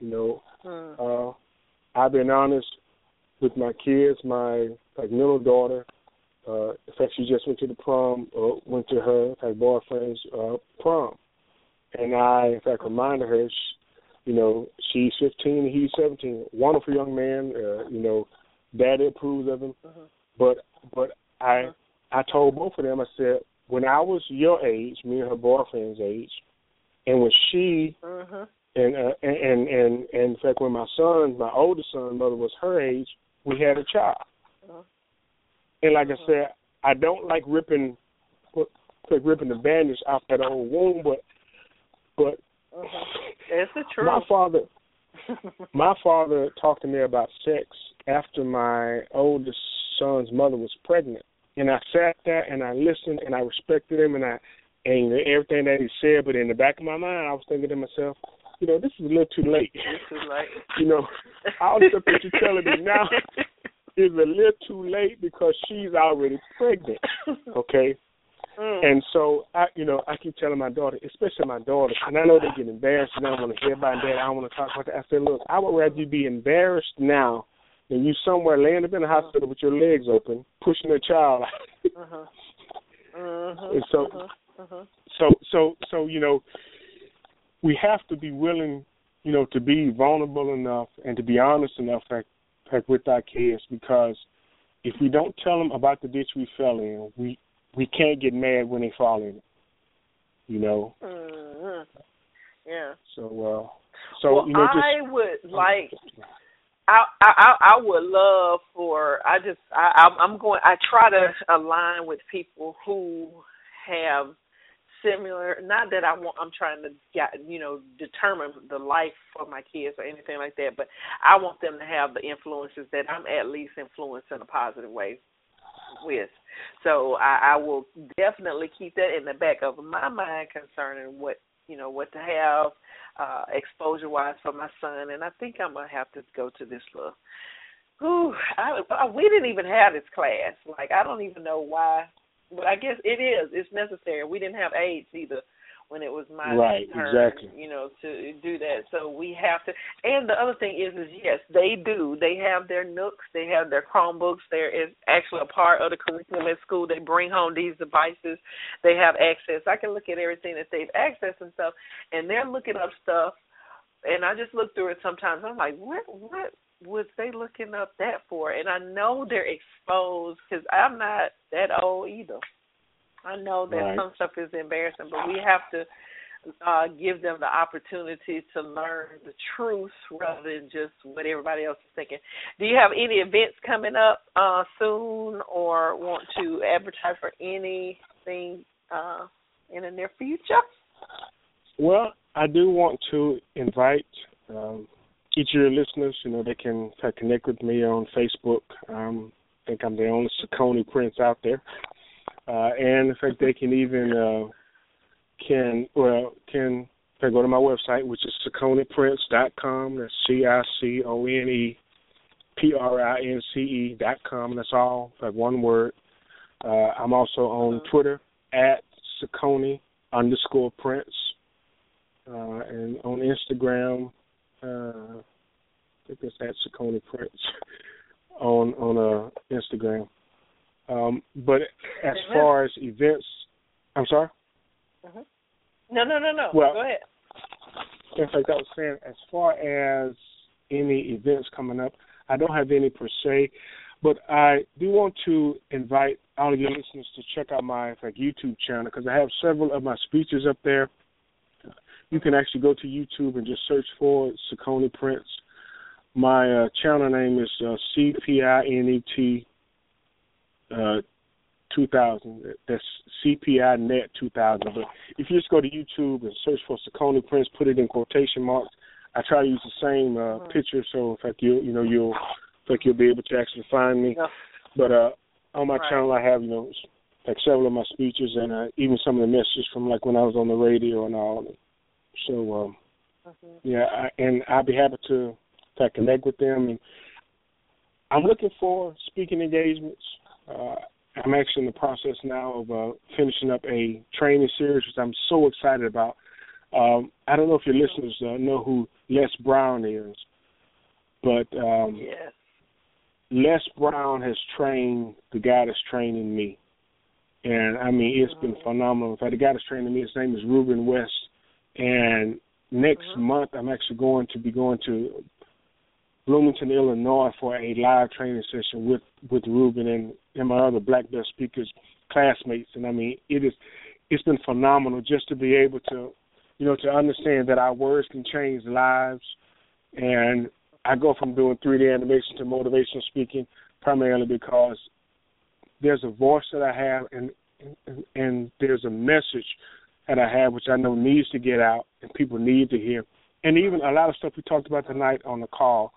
You know, Mhm. uh, I've been honest with my kids. My like middle daughter, uh, in fact, she just went to the prom. Uh, went to her her boyfriend's uh, prom, and I, in fact, reminded her, you know, she's 15 he's 17. Wonderful young man. Uh, you know, daddy approves of him. Mhm. But but I I told both of them. I said when I was your age, me and her boyfriend's age, and when she Mhm. and uh, and and and and in fact when my son, my oldest son, mother was her age, we had a child. Uh-huh. And like I said, I don't like ripping like ripping the bandage off that old wound, but but Mhm. It's the truth. my father my father talked to me about sex after my oldest son's mother was pregnant, and I sat there and I listened and I respected him and I and everything that he said. But in the back of my mind, I was thinking to myself, you know, this is a little too late. It's too late. you know, all the stuff that you're telling me now is a little too late because she's already pregnant. Okay. Mm. And so I, you know, I keep telling my daughter, especially my daughter, and I know they get embarrassed and I don't want to hear about that. I don't want to talk about that. I said, look, I would rather you be embarrassed now than you somewhere laying up in the hospital with your legs open, pushing a child out. Mhm. Mhm. And so-. Mhm. so, so, so, you know, we have to be willing, you know, to be vulnerable enough and to be honest enough, like, like with our kids, because if we don't tell them about the ditch we fell in, we we can't get mad when they fall in it. You know, Mhm. Yeah. So, uh, so well, you know, just I would like. I, I I would love for I just I I'm- I'm going I try to align with people who have similar not that I want I'm trying to get you know determine the life for my kids or anything like that but I want them to have the influences that I'm at least influenced in a positive way with so I, I will definitely keep that in the back of my mind concerning what you know what to have uh exposure wise for my son and I think I'm gonna have to go to this little Ooh, I, we didn't even have this class. Like I don't even know why, but I guess it is. It's necessary. We didn't have AIDS either when it was my right, turn, exactly. you know, to do that. So we have to. And the other thing is, is yes, they do. They have their Nooks, they have their Chromebooks. There is actually a part of the curriculum at school. They bring home these devices. They have access. I can look at everything that they've accessed and stuff, and they're looking up stuff. And I just look through it sometimes. I'm like, what, what was they looking up that for? And I know they're exposed because I'm not that old either. I know that right. some stuff is embarrassing, but we have to uh, give them the opportunity to learn the truth rather than just what everybody else is thinking. Do you have any events coming up uh, soon, or want to advertise for anything uh, in the near future? Well, I do want to invite um, each of your listeners. You know, they can connect with me on Facebook. Um, I think I'm the only Cicone Prince out there uh, and in fact they can even uh, can well can they go to my website which is ciconeprince.com. That's C I C O N E P R I N C E dot com. That's all like one word. Uh, I'm also on Twitter at Cicone underscore Prince, uh, and on Instagram. Uh, I think it's at Cicone Prince on on uh, Instagram. Um, but as far as events, I'm sorry. Mm-hmm. No, no, no, no. Well, go ahead. In fact, I was saying, as far as any events coming up, I don't have any per se, but I do want to invite all of your listeners to check out my like YouTube channel because I have several of my speeches up there. You can actually go to YouTube and just search for Cicone Prince. My uh, channel name is uh, C P I N E T uh, 2000. That's CPI Net 2000. But if you just go to YouTube and search for Cicone Prince, put it in quotation marks. I try to use the same uh, picture, so in fact you you know you'll think you'll be able to actually find me. Yeah. But uh, on my right. channel, I have you know like several of my speeches and uh, even some of the messages from like when I was on the radio and all. So um, mm-hmm. yeah, I, and I'd be happy to to connect with them. And I'm looking for speaking engagements. Uh, I'm actually in the process now of uh, finishing up a training series, which I'm so excited about. Um, I don't know if your listeners uh, know who Les Brown is, but um, yes. Les Brown has trained the guy that's training me, and I mean it's been phenomenal. In fact, the guy that's training me, his name is Ruben West, and next mm-hmm. month I'm actually going to be going to Bloomington, Illinois, for a live training session with with Ruben and, and my other black belt speakers classmates. And I mean, it is it's been phenomenal just to be able to, you know, to understand that our words can change lives. And I go from doing 3D animation to motivational speaking primarily because there's a voice that I have and and, and there's a message that I have which I know needs to get out and people need to hear. And even a lot of stuff we talked about tonight on the call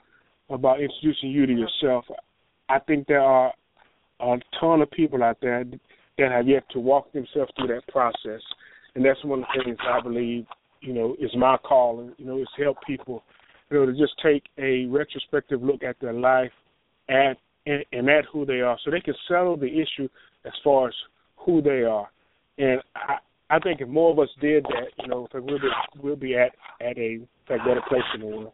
about introducing you to uh-huh. yourself. I think there are a ton of people out there that have yet to walk themselves through that process, and that's one of the things I believe, you know, is my calling. You know, is help people, you know, to just take a retrospective look at their life, at and, and at who they are, so they can settle the issue as far as who they are. And I, I think if more of us did that, you know, we'll be we'll be at at a better place in the world.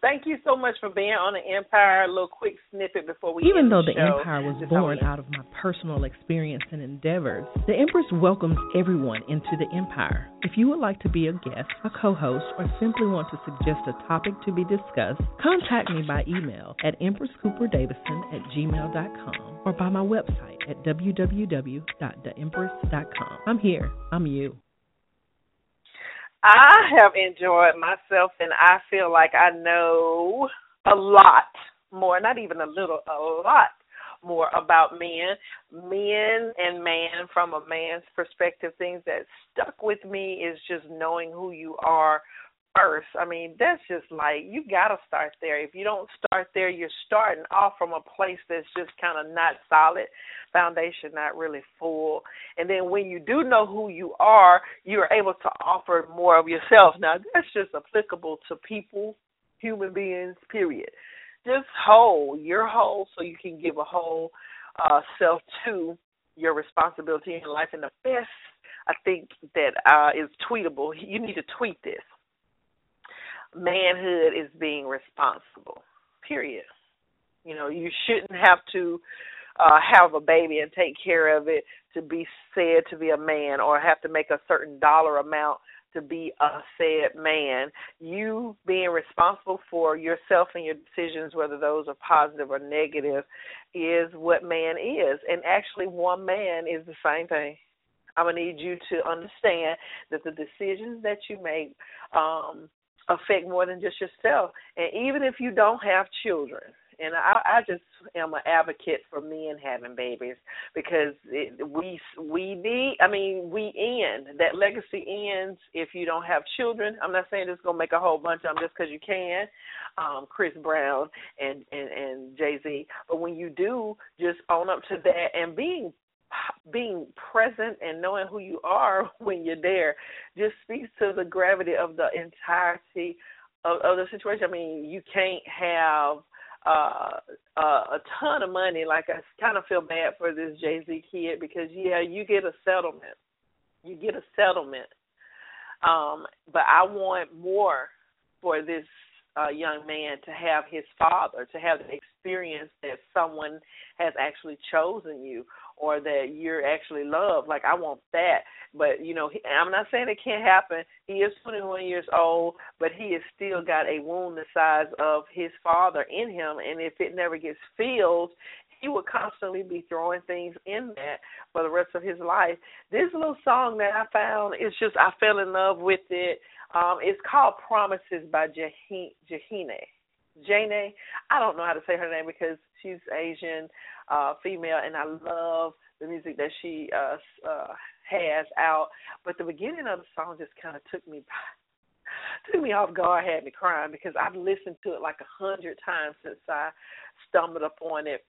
Thank you so much for being on the Empire. A little quick snippet before we Even though the, the Empire was born out of my personal experience and endeavors, the Empress welcomes everyone into the Empire. If you would like to be a guest, a co-host, or simply want to suggest a topic to be discussed, contact me by email at empresscooperdavison at gmail.com or by my website at www.theempress.com. I'm here. I'm you. I have enjoyed myself, and I feel like I know a lot more, not even a little, a lot more about men, men and man from a man's perspective. Things that stuck with me is just knowing who you are first. I mean, that's just like you got to start there. If you don't start there, you're starting off from a place that's just kind of not solid, foundation not really full. And then when you do know who you are, you're able to offer more of yourself. Now, that's just applicable to people, human beings, period. Just whole, you're whole, so you can give a whole uh, self to your responsibility in life. And the best I think that uh, is tweetable. You need to tweet this manhood is being responsible. Period. You know, you shouldn't have to uh have a baby and take care of it to be said to be a man or have to make a certain dollar amount to be a said man. You being responsible for yourself and your decisions, whether those are positive or negative, is what man is. And actually, one man is the same thing. I'm gonna need you to understand that the decisions that you make um, affect more than just yourself. And even if you don't have children, and I, I just am an advocate for men having babies because it, we we need. I mean, we end that legacy ends if you don't have children. I'm not saying it's gonna make a whole bunch of them just because you can, um, Chris Brown and and and Jay Z. But when you do, just own up to that and being being present and knowing who you are when you're there just speaks to the gravity of the entirety of, of the situation. I mean, you can't have uh, uh, a ton of money. Like I kind of feel bad for this Jay Z kid because yeah, you get a settlement, you get a settlement. Um, but I want more for this uh, young man to have his father, to have the experience that someone has actually chosen you or that you're actually loved. Like I want that. But you know, he, I'm not saying it can't happen. He is 21 years old, but he has still got a wound the size of his father in him, and if it never gets filled, he will constantly be throwing things in that for the rest of his life. This little song that I found, it's just I fell in love with it. Um, it's called Promises by Jhené. Jane. I don't know how to say her name because she's Asian uh female and I love the music that she uh uh has out. But the beginning of the song just kinda took me took me off guard, had me crying because I've listened to it like a hundred times since I stumbled upon it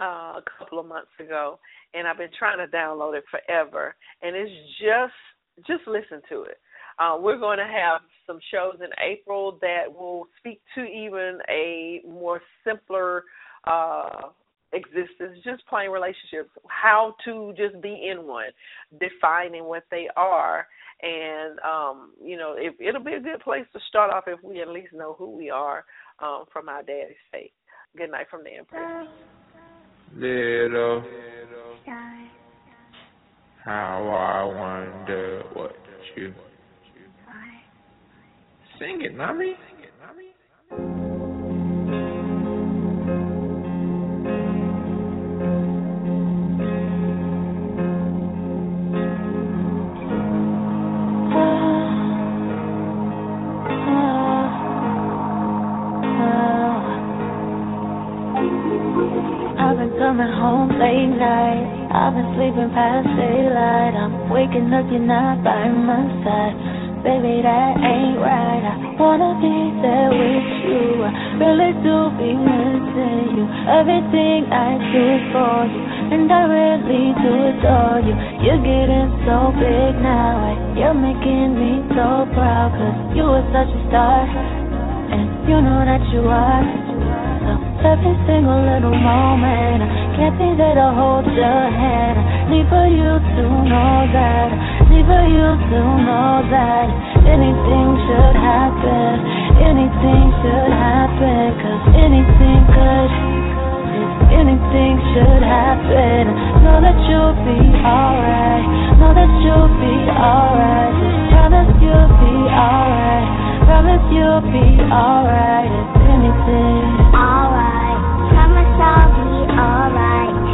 uh, a couple of months ago, and I've been trying to download it forever. And it's just just listen to it. Uh, we're going to have some shows in April that will speak to even a more simpler uh, existence, just plain relationships, how to just be in one, defining what they are. And um, you know, it, it'll be a good place to start off if we at least know who we are um, from our daddy's faith. Good night from the Empress. Little. How I wonder what you Sing it, mommy. Coming home late night. I've been sleeping past daylight. I'm waking up, you're not by my side. Baby, that ain't right. I wanna be there with you. I really do be missing you. Everything I do for you, and I really do adore you. You're getting so big now, and you're making me so proud. Cause you are such a star, and you know that you are. So every single little moment, I be there to hold your hand. I need for you to know that. Easy for you to know that. Anything should happen, anything should happen, cause anything could, anything should happen. Know that you'll be alright, know that you'll be alright, just promise you'll be alright, promise you'll be alright, if anything. Alright,